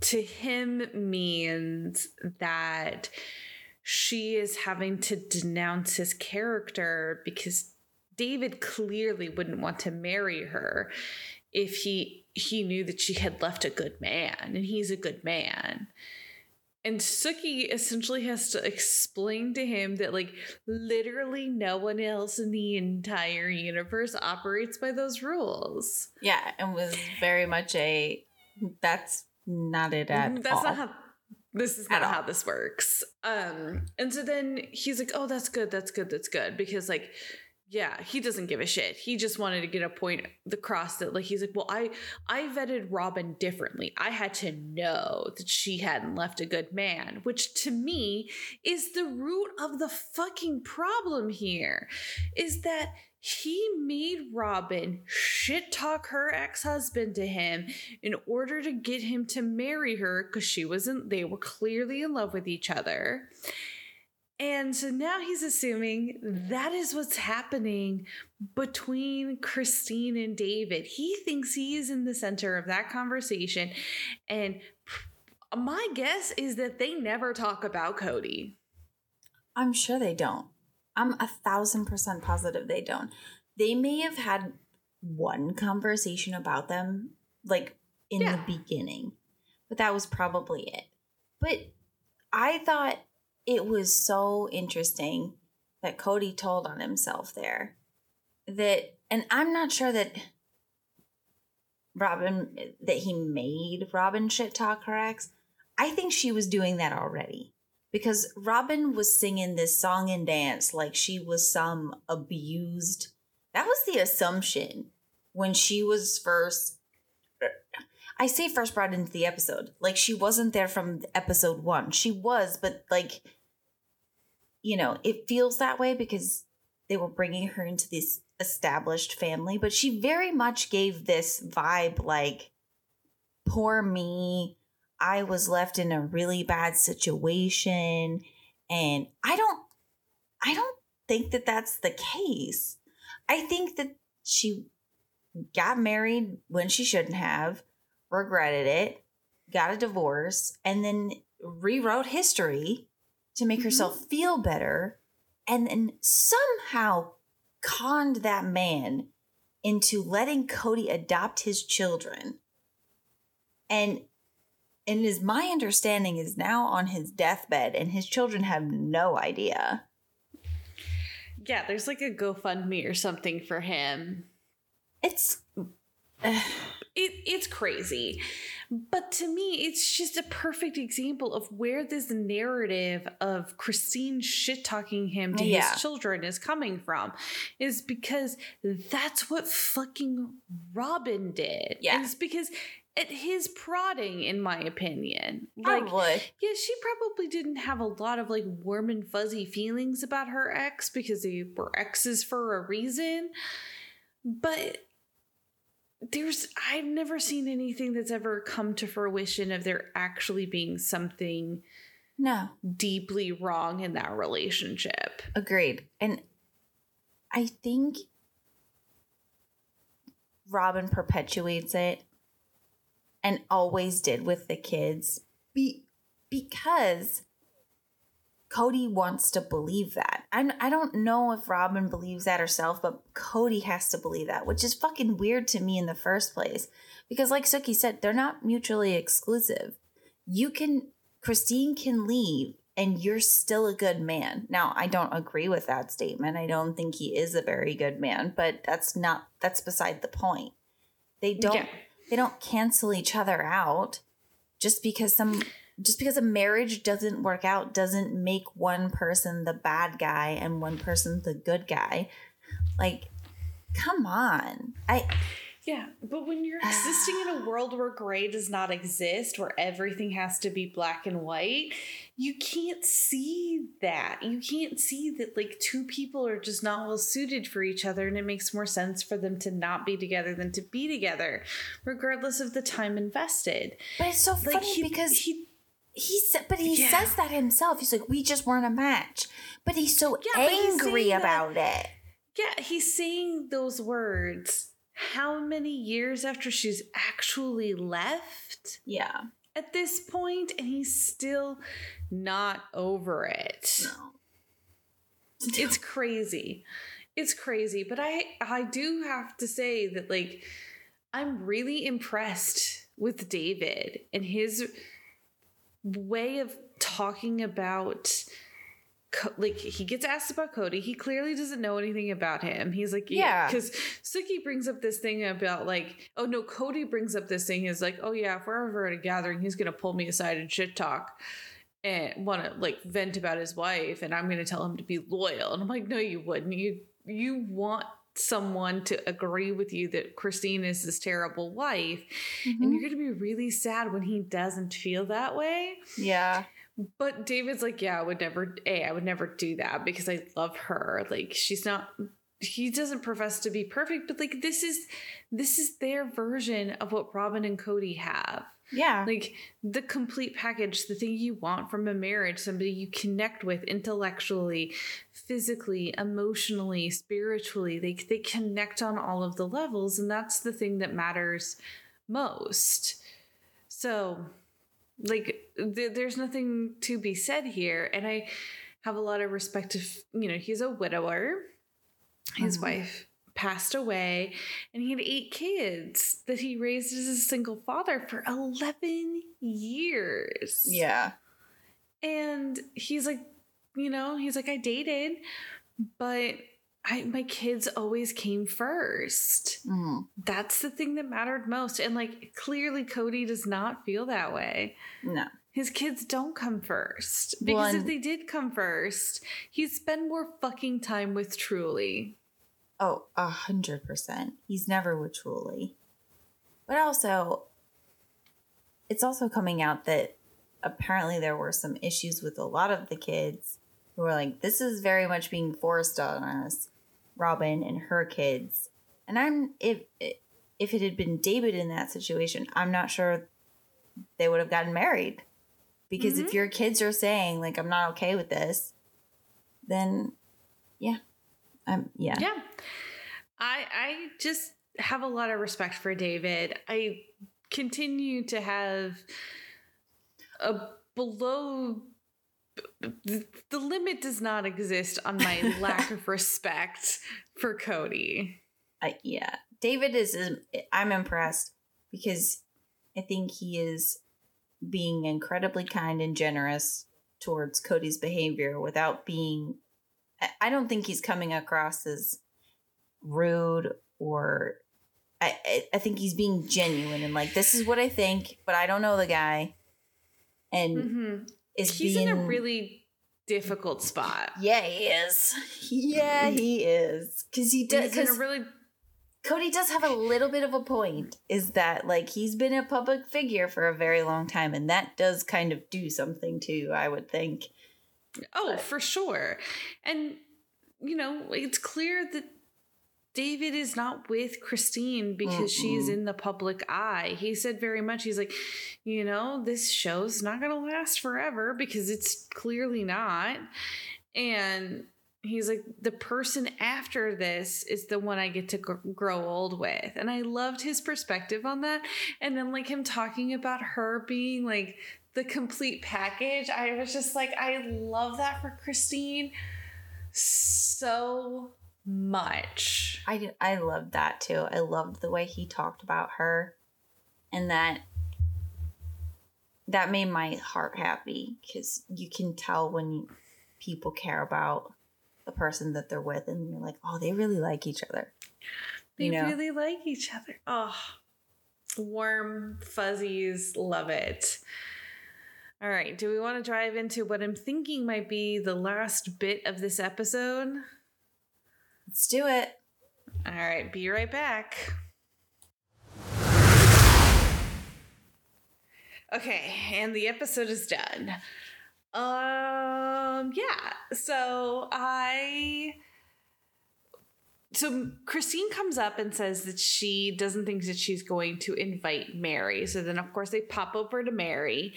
to him means that she is having to denounce his character because David clearly wouldn't want to marry her if he he knew that she had left a good man and he's a good man. And Suki essentially has to explain to him that like literally no one else in the entire universe operates by those rules. Yeah, and was very much a that's not it at That's all. not how this is not how this works. Um and so then he's like, "Oh, that's good. That's good. That's good." Because like yeah, he doesn't give a shit. He just wanted to get a point across that like he's like, "Well, I I vetted Robyn differently. I had to know that she hadn't left a good man," which to me is the root of the fucking problem here. Is that he made Robyn shit talk her ex-husband to him in order to get him to marry her because she wasn't they were clearly in love with each other and so now he's assuming that is what's happening between Christine and David. He thinks he is in the center of that conversation. And my guess is that they never talk about Kody. I'm sure they don't. I'm a thousand percent positive they don't. They may have had one conversation about them, like in Yeah. the beginning, but that was probably it. But I thought it was so interesting that Kody told on himself there. That, and I'm not sure that Robyn, that he made Robyn shit talk her ex. I think she was doing that already because Robyn was singing this song and dance like she was some abused. That was the assumption when she was first. I say first brought into the episode. Like she wasn't there from episode one. She was, but like, you know, it feels that way because they were bringing her into this established family. But she very much gave this vibe like, poor me. I was left in a really bad situation. And I don't, I don't think that that's the case. I think that she got married when she shouldn't have, regretted it, got a divorce, and then rewrote history to make mm-hmm. herself feel better, and then somehow conned that man into letting Kody adopt his children. And and is my understanding is now on his deathbed and his children have no idea. Yeah, there's like a GoFundMe or something for him it's it, it's crazy. But to me, it's just a perfect example of where this narrative of Christine shit talking him to yeah. his children is coming from. Is because that's what fucking Robyn did. Yeah. It's because at his prodding, in my opinion. Like, probably. yeah, she probably didn't have a lot of like warm and fuzzy feelings about her ex because they were exes for a reason. But there's I've never seen anything that's ever come to fruition of there actually being something no deeply wrong in that relationship. Agreed. And I think Robyn perpetuates it and always did with the kids be because Kody wants to believe that. I'm, I don't know if Robyn believes that herself, but Kody has to believe that, which is fucking weird to me in the first place. Because, like Suki said, they're not mutually exclusive. You can, Christine can leave and you're still a good man. Now, I don't agree with that statement. I don't think he is a very good man, but that's not, that's beside the point. They don't, yeah. they don't cancel each other out just because some just because a marriage doesn't work out doesn't make one person the bad guy and one person the good guy. Like, come on. I yeah, but when you're existing in a world where gray does not exist, where everything has to be black and white, you can't see that. You can't see that like two people are just not well suited for each other, and it makes more sense for them to not be together than to be together, regardless of the time invested. But it's so like, funny he, because he he said, but he yeah. says that himself. He's like, we just weren't a match. But he's so yeah, angry he's about that, it. Yeah, he's saying those words how many years after she's actually left? Yeah. At this point, and he's still not over it. No. It's crazy. It's crazy. But I I do have to say that like I'm really impressed with David and his way of talking about like he gets asked about Kody. He clearly doesn't know anything about him. He's like, yeah, because Suki brings up this thing about like, oh no, Kody brings up this thing. He's like, oh yeah, if we're ever at a gathering, he's gonna pull me aside and shit talk and want to like vent about his wife, and I'm gonna tell him to be loyal. And I'm like, no, you wouldn't. You you want someone to agree with you that Christine is this terrible wife. Mm-hmm. And you're going to be really sad when he doesn't feel that way. Yeah. But David's like, yeah, I would never, A, I would never do that because I love her. Like, she's not, he doesn't profess to be perfect, but like, this is, this is their version of what Robyn and Kody have. Yeah. Like the complete package, the thing you want from a marriage, somebody you connect with intellectually, physically, emotionally, spiritually. They they connect on all of the levels and that's the thing that matters most. So, like th- there's nothing to be said here and I have a lot of respect to, you know, he's a widower. His mm-hmm. wife passed away and he had eight kids that he raised as a single father for 11 years. Yeah. And he's like, you know, he's like, I dated, but I, my kids always came 1st mm-hmm. That's the thing that mattered most. And like, clearly, Kody does not feel that way. No. His kids don't come first. Because One. if they did come first, he'd spend more fucking time with Truely. Oh, a hundred percent. He's never with Truely. But also, it's also coming out that apparently there were some issues with a lot of the kids who were like, this is very much being forced on us, Robyn and her kids. And I'm if if it had been David in that situation, I'm not sure they would have gotten married. Because Mhm. if your kids are saying like I'm not okay with this, then yeah. I'm yeah. Yeah. I I just have a lot of respect for David. I continue to have a below the limit does not exist on my lack of respect for Kody. I, yeah, David is, is. I'm impressed because I think he is being incredibly kind and generous towards Kody's behavior without being. I- don't think he's coming across as rude or. I, I, think he's being genuine and like this is what I think, but I don't know the guy, and Mhm. Is He's being in a really difficult spot. yeah he is yeah he is because he does He's in a really Kody does have a little bit of a point is that like he's been a public figure for a very long time and that does kind of do something too, I would think. Oh, But- for sure. And, you know, it's clear that David is not with Christine because she's Mm-mm. in the public eye. He said very much, he's like, you know, this show's not going to last forever because it's clearly not. And he's like, the person after this is the one I get to gr- grow old with. And I loved his perspective on that. And then, like, him talking about her being like, the complete package. I was just like, I love that for Christine so much. I did, I loved that too. I loved the way he talked about her and that that made my heart happy cuz you can tell when people care about the person that they're with and you're like, "Oh, they really like each other." They You know? really like each other. Oh, warm fuzzies. Love it. All right. Do we want to drive into what I'm thinking might be the last bit of this episode? Let's do it. All right. Be right back. Okay. And the episode is done. Um, yeah. So I so Christine comes up and says that she doesn't think that she's going to invite Meri. So then of course they pop over to Meri.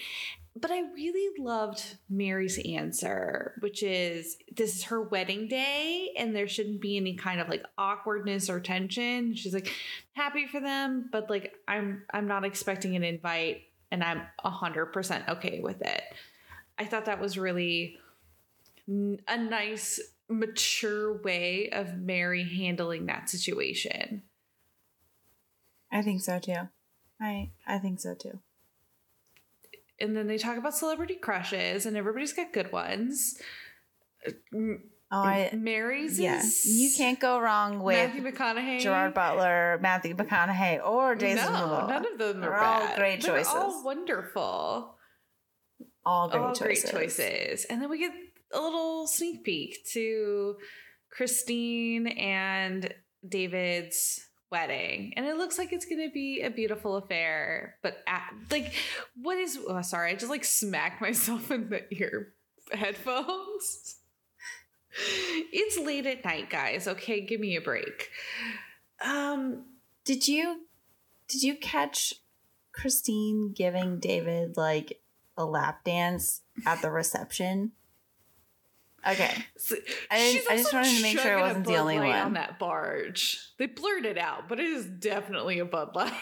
But I really loved Meri's answer, which is this is her wedding day and there shouldn't be any kind of like awkwardness or tension. She's like happy for them, but like I'm I'm not expecting an invite and I'm 100% okay with it. I thought that was really a nice mature way of Meri handling that situation. I think so too. I I think so too. And then they talk about celebrity crushes, and everybody's got good ones. Oh, I Meri's yeah. is You can't go wrong with Matthew McConaughey, Gerard Butler, Matthew McConaughey, or Jason no, Momoa. none of them are They're all bad. great They're choices. all wonderful. all great all choices. great choices. And then we get a little sneak peek to Christine and David's wedding. And it looks like it's going to be a beautiful affair. But at, like, what is, oh, sorry, I just like smacked myself in the ear headphones. It's late at night, guys. Okay, give me a break. Um, Did you did you catch Christine giving David like a lap dance at the reception? Okay. So- I I just wanted to make sure I wasn't the only one. on that barge. They blurred it out, but it is definitely a Bud Light.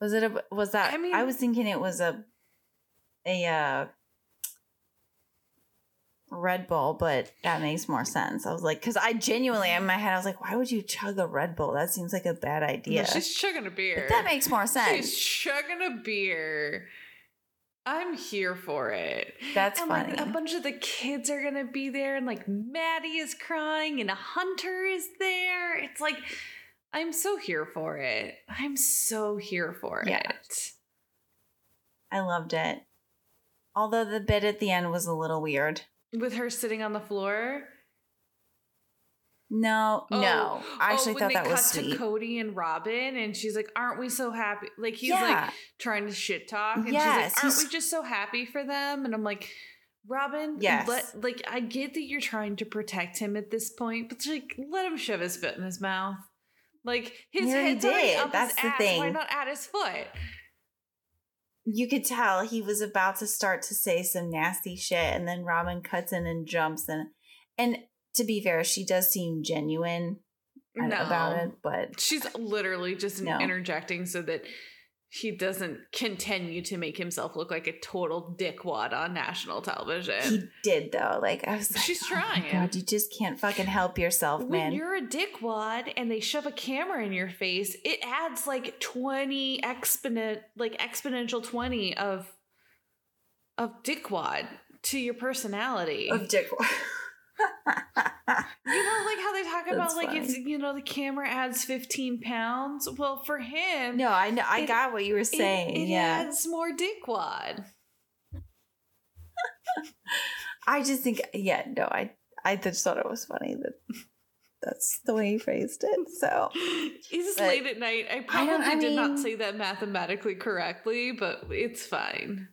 Was it a was that I mean, I, was thinking it was a a uh Red Bull, but that makes more sense. I was like, because I genuinely in my head, I was like, why would you chug a Red Bull? That seems like a bad No, idea. she's chugging a beer. but that makes more sense. She's chugging a beer. I'm here for it. That's and funny. like a bunch of the kids are gonna be there, and like Maddie is crying, and a hunter is there. It's like I'm so here for it. I'm so here for Yeah. it. I loved it. Although the bit at the end was a little weird. With her sitting on the floor. No, oh, no. I oh, actually when thought they that cut was to sweet. Kody and Robyn, and she's like, "Aren't we so happy?" Like he's Yeah. like trying to shit talk, and Yes, she's like, "Aren't he's- we just so happy for them?" And I'm like, "Robyn, Yes. let like I get that you're trying to protect him at this point, but like let him shove his foot in his mouth. Like his He already head's already did. up That's his the ass. Why not at his foot? You could tell he was about to start to say some nasty shit, and then Robyn cuts in and jumps and and to be fair, she does seem genuine uh, No, about it, but she's literally just No. interjecting so that he doesn't continue to make himself look like a total dickwad on national television. he did though. Like I was like, She's "Oh trying. God, you just can't fucking help yourself, when man. you're a dickwad and they shove a camera in your face, it adds like 20 exponent like exponential 20 of of dickwad to your personality. Of dick. you know like how they talk about That's like it's funny. you know the camera adds 15 pounds. Well, for him no, I know. I It- got what you were saying. it, yeah, adds more dickwad. I just think. Yeah, no, I I just thought it was funny that that's the way he phrased it. So It's But- late at night. I I probably don't- I did not say that mathematically correctly, but it's fine.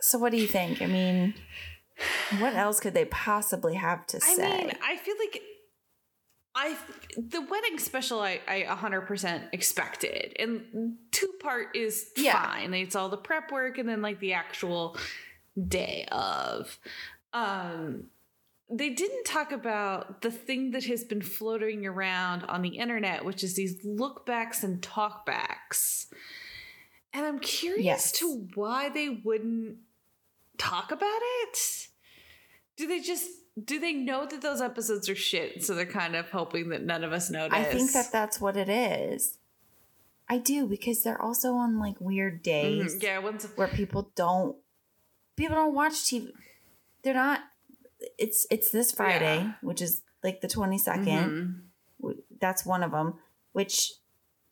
so what do you think? I mean, what else could they possibly have to I say? mean, I feel like I the wedding special I I 100% expected. And two part is Yeah. fine. It's all the prep work and then like the actual day of um they didn't talk about the thing that has been floating around on the internet, which is these look backs and talk backs. And I'm curious Yes. to why they wouldn't talk about it. Do they just do they know that those episodes are shit, so they're kind of hoping that none of us notice? I think that that's what it is. I do because they're also on like weird days Mhm, yeah, once where people don't people don't watch TV. They're not. It's it's this Friday, Yeah. which is like the twenty Mhm. That's one of them. Which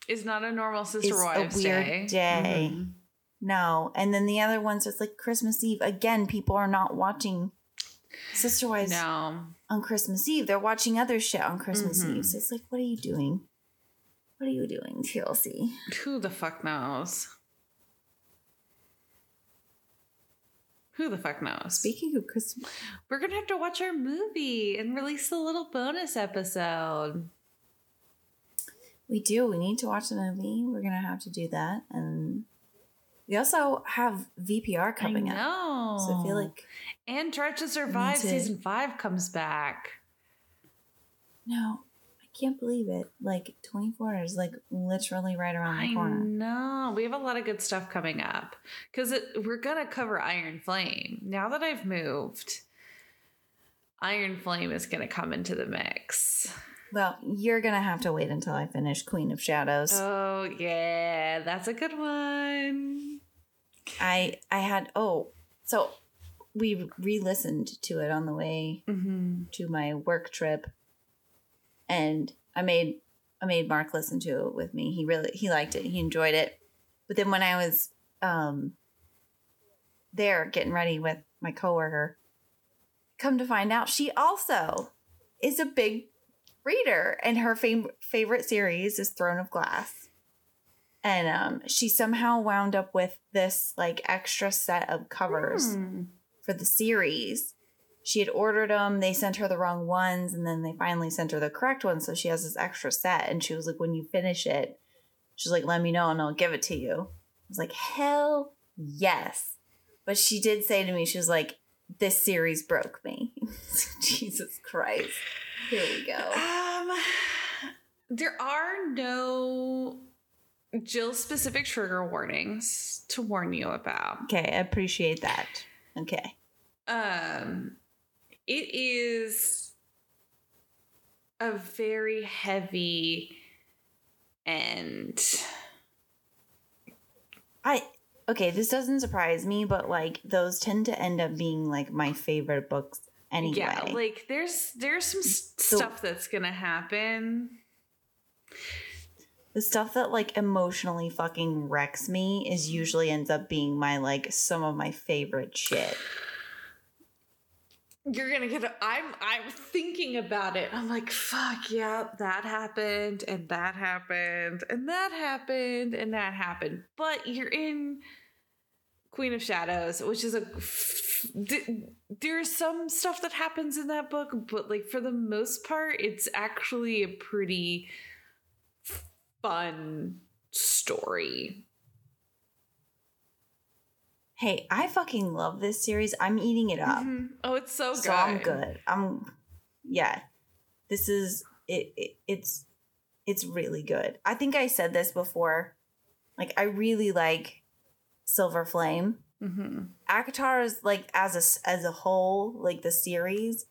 is not a normal sister It's a weird day. day. Mhm. no, and then the other ones it's like Christmas Eve. Again, people are not watching Sister Wives No, on Christmas Eve. They're watching other shit on Christmas Mhm. Eve. So it's like, what are you doing? What are you doing, TLC? who the fuck knows? Who the fuck knows? Speaking of Christmas, We're gonna have to watch our movie and release a little bonus episode. we do. We need to watch the movie. We're gonna have to do that, and we also have VPR coming up. So I feel like and Drive to Survive season five comes back. no, I can't believe it. Like twenty four is like literally right around the I corner. No, We have a lot of good stuff coming up because we're gonna cover Iron Flame. Now that I've moved, Iron Flame is gonna come into the mix. Well, you're gonna have to wait until I finish Queen of Shadows. Oh yeah, that's a good one. I I had oh so we re-listened to it on the way Mm-hmm. to my work trip and I made I made Mark listen to it with me. He really he liked it. He enjoyed it. But then when I was um there getting ready with my coworker, come to find out she also is a big reader and her fam- favorite series is Throne of Glass. And um she somehow wound up with this like extra set of covers Hmm. For the series. She had ordered them. They sent her the wrong ones, and then they finally sent her the correct ones. So she has this extra set. And she was like, "When you finish it, she's like, let me know, and I'll give it to you." I was like, "Hell yes!" But she did say to me, she was like, "This series broke me." Jesus Christ! Here we go. Um, there are no Jill specific trigger warnings to warn you about. Okay, I appreciate that. Okay. Um, it is a very heavy and I okay, this doesn't surprise me, but like those tend to end up being like my favorite books anyway. yeah, like there's there's some s stuff that's gonna happen. The stuff that like emotionally fucking wrecks me is usually ends up being my like some of my favorite shit. you're gonna get. A, I'm I'm thinking about it. I'm like, fuck yeah, that happened, and that happened, and that happened, and that happened. But you're in Queen of Shadows, which is a. There's some stuff that happens in that book, but like for the most part, it's actually a pretty fun story. Hey, I fucking love this series. I'm eating it up. Mm-hmm. Oh, it's so good. So I'm good. I'm yeah. This is it, it it's it's really good. I think I said this before. Like I really like Silver Flame. Mm-hmm. ACOTAR is like as a as a whole, like the series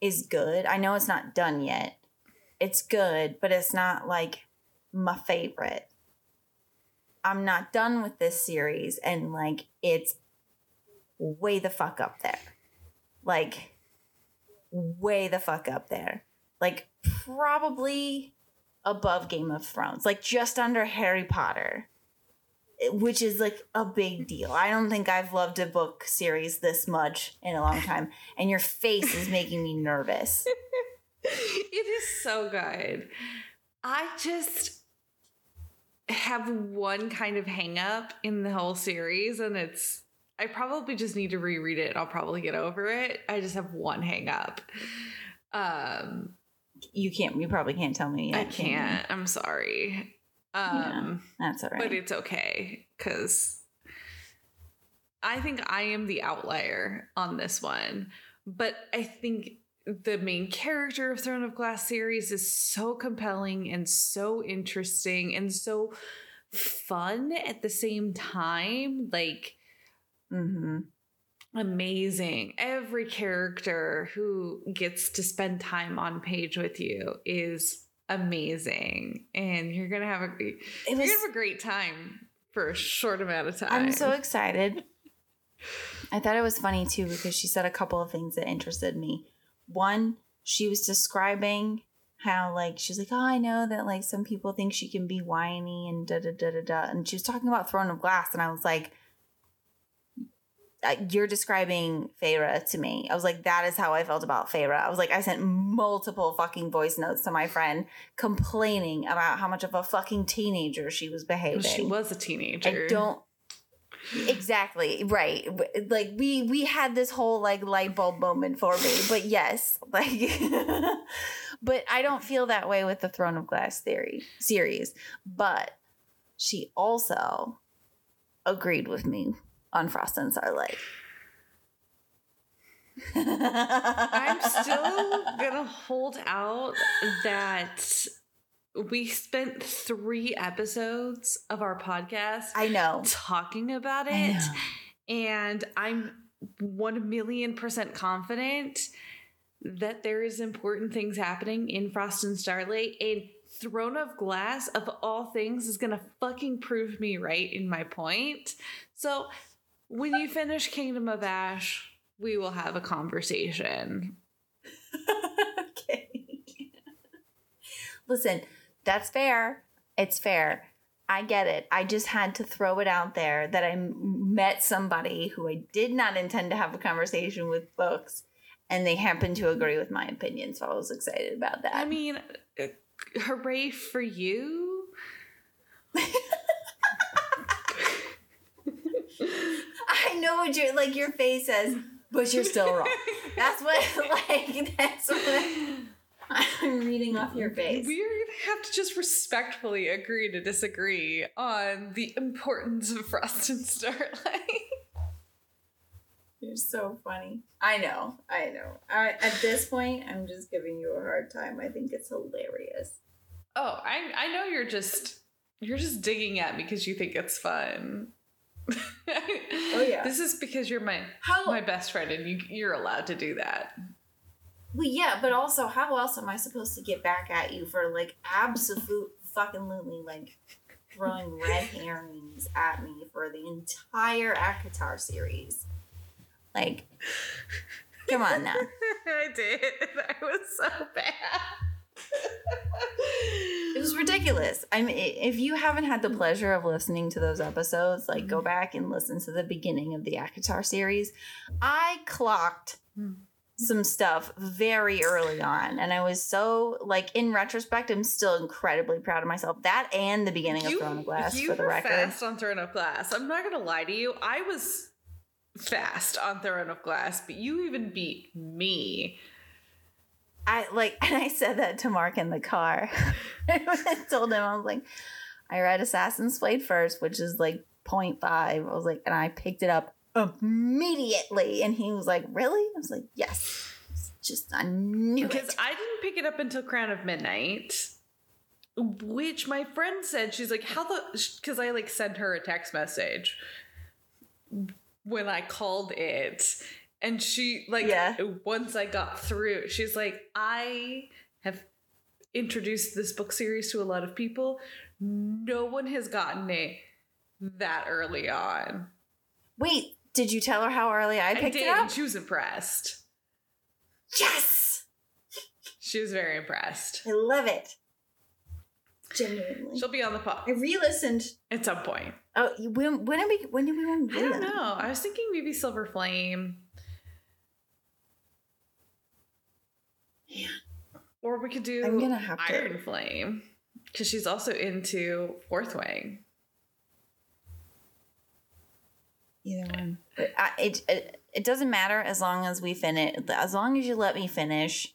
is good. I know it's not done yet. It's good, but it's not like my favorite. I'm not done with this series and like it's way the fuck up there. Like way the fuck up there. Like probably above Game of Thrones. Like just under Harry Potter. Which is like a big deal. I don't think I've loved a book series this much in a long time. And your face is making me nervous. it is so good. I just have one kind of hang up in the whole series and it's I probably just need to reread it. I'll probably get over it. I just have one hang up. Um you can't you probably can't tell me yet, I can't. Can I'm sorry. Um yeah, that's all right. But it's okay cuz I think I am the outlier on this one. But I think the main character of Throne of Glass series is so compelling and so interesting and so fun at the same time. Like, mm-hmm. amazing. Every character who gets to spend time on page with you is amazing, and you're gonna have a was, you're gonna have a great time for a short amount of time. I'm so excited. I thought it was funny too because she said a couple of things that interested me one, she was describing how like she's like, oh, I know that like some people think she can be whiny and da da da da da, and she was talking about Throne of Glass, and I was like, you're describing Feyre to me. I was like, that is how I felt about Feyre. I was like, I sent multiple fucking voice notes to my friend complaining about how much of a fucking teenager she was behaving. She was a teenager. I don't exactly right. Like we we had this whole like light bulb moment for me but yes like but i don't feel that way with the throne of glass theory series but she also agreed with me on frost and starlight. I'm still gonna hold out that we spent three episodes of our podcast i know. talking about it and i'm 1 million percent confident that there is important things happening in frost and starlight and throne of glass of all things is gonna fucking prove me right in my point. So when you finish kingdom of ash we will have a conversation. Okay. Listen that's fair. It's fair. I get it. I just had to throw it out there that I met somebody who I did not intend to have a conversation with books, and they happened to agree with my opinion. So I was excited about that. I mean, uh, hooray for you. I know what you're like. Your face says, but you're still wrong. That's what like. That's what. I'm reading off your face. We're gonna have to just respectfully agree to disagree on the importance of Frost and Starlight. You're so funny. I know. I know. I, at this point, I'm just giving you a hard time. I think it's hilarious. Oh, I I know you're just you're just digging at me because you think it's fun. oh yeah. This is because you're my How? my best friend and you you're allowed to do that. Well, yeah, but also, how else am I supposed to get back at you for like absolute fucking literally like throwing red herrings at me for the entire ACOTAR series? Like, come on now. I did. I was so bad. it was ridiculous. I mean, if you haven't had the pleasure of listening to those episodes, like go mm-hmm. back and listen to the beginning of the ACOTAR series. I clocked. Hmm. Some stuff very early on. And I was so, like, in retrospect, I'm still incredibly proud of myself. That and the beginning of Throne of Glass, you for the were record. fast on Throne of Glass. I'm not gonna lie to you. I was fast on Throne of Glass, but you even beat me. I like, and I said that to Mark in the car. I told him, I was like, I read Assassin's Blade first, which is like 0.5. I was like, and I picked it up immediately. And he was like, Really? I was like, Yes. Just, I knew Because. I didn't pick it up until Crown of Midnight. Which my friend said, she's like, how the because I like sent her a text message when I called it. And she like Yeah. once I got through, she's like, I have introduced this book series to a lot of people. No one has gotten it that early on. Wait, did you tell her how early I I, picked did, it up? I did, she was impressed. Yes. She was very impressed. I love it. Genuinely. She'll be on the pod I re-listened. at some point. Oh, when when did we when did we want to I do don't know. I was thinking maybe Silver Flame. Yeah. Or we could do I'm gonna have to- Iron Flame. Because she's also into Fourth Wing. Either one. I, it, it it doesn't matter as long as we finish. As long as you let me finish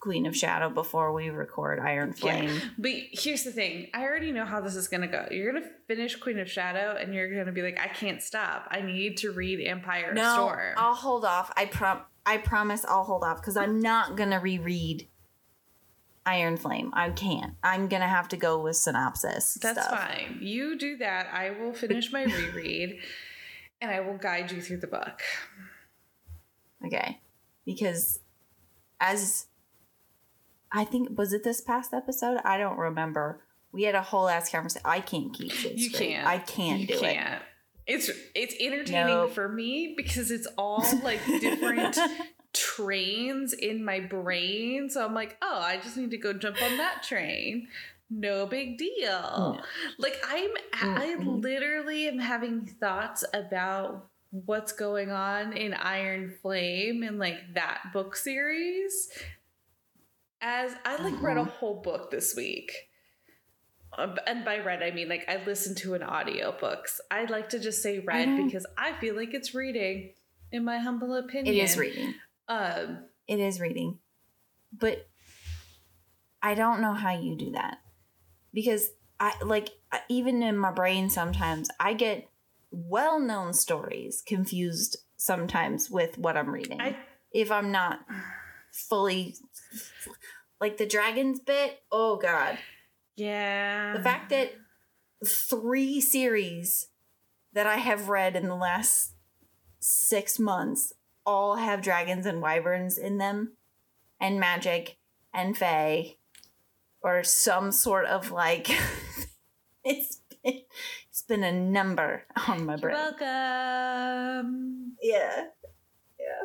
Queen of Shadow before we record Iron Flame. Yeah. But here's the thing. I already know how this is gonna go. You're gonna finish Queen of Shadow and you're gonna be like, I can't stop. I need to read Empire No, Storm. I'll hold off. I prom I promise I'll hold off because I'm not gonna reread Iron Flame. I can't. I'm gonna have to go with synopsis. That's stuff. fine. You do that. I will finish my reread and I will guide you through the book. Okay. Because as I think was it this past episode? I don't remember. We had a whole ass conversation. I can't keep shit You straight. can't. I can't you do it. can't. It's it's entertaining Nope. for me because it's all like different trains in my brain. So I'm like, oh, I just need to go jump on that train. No big deal. Like I'm I Mm-mm. literally am having thoughts about what's going on in Iron Flame and like that book series. As I like read a Mhm. whole book this week. Uh, and by read I mean like I listened to an audiobooks. I like to just say read don't- because I feel like it's reading in my humble opinion. It is reading. Um It is reading. But I don't know how you do that. Because I like even in my brain sometimes I get well-known stories confused sometimes with what I'm reading. I if I'm not fully like the dragons bit, oh god. yeah. The fact that three series that I have read in the last six months all have dragons and wyverns in them, and magic and fae, or some sort of like. it's been, it's been a number on my You're brain. welcome. Yeah, yeah,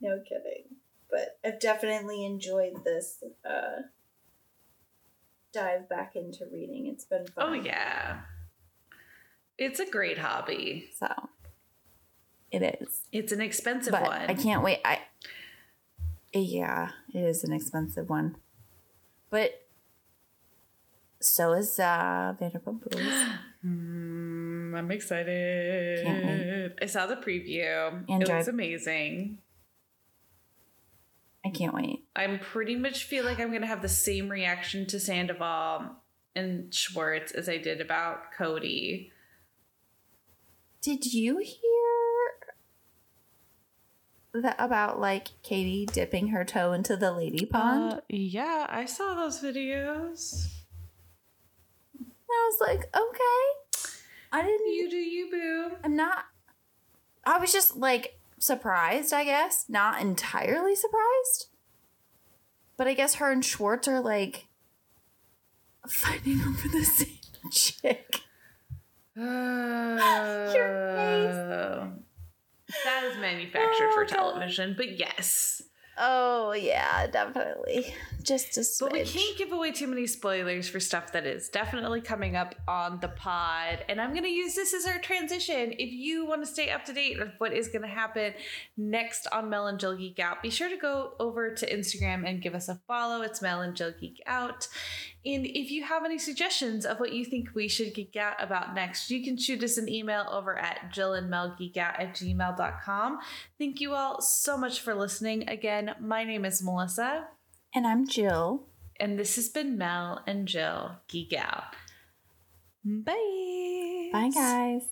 no kidding. But I've definitely enjoyed this uh, dive back into reading. It's been fun. Oh yeah. It's a great hobby. So it is. It's an expensive but one. I can't wait. I yeah, it is an expensive one, but so is uh, Vanderpump Rules. Hmm, I'm excited. Can't I saw the preview. And it drive- was amazing. I can't wait. I'm pretty much feel like I'm gonna have the same reaction to Sandoval and Schwartz as I did about Kody. Did you hear that about like Katie dipping her toe into the lady pond? Uh, yeah, I saw those videos. I was like, okay. I didn't. You do you, boo. I'm not. I was just like surprised, I guess. Not entirely surprised. But I guess her and Schwartz are like fighting over the same chick. Your face. That is manufactured Oh, for television, but yes. Oh yeah, definitely. Just a But we can't give away too many spoilers for stuff that is definitely coming up on the pod. And I'm going to use this as our transition. If you want to stay up to date with what is going to happen next on Mel and Jill Geek Out, be sure to go over to Instagram and give us a follow. It's Mel and Jill Geek Out. And if you have any suggestions of what you think we should geek out about next, you can shoot us an email over at jillandmelgeekout at gmail.com. Thank you all so much for listening. Again, my name is Melissa. And I'm Jill. And this has been Mel and Jill Geek Out. Bye. Bye guys.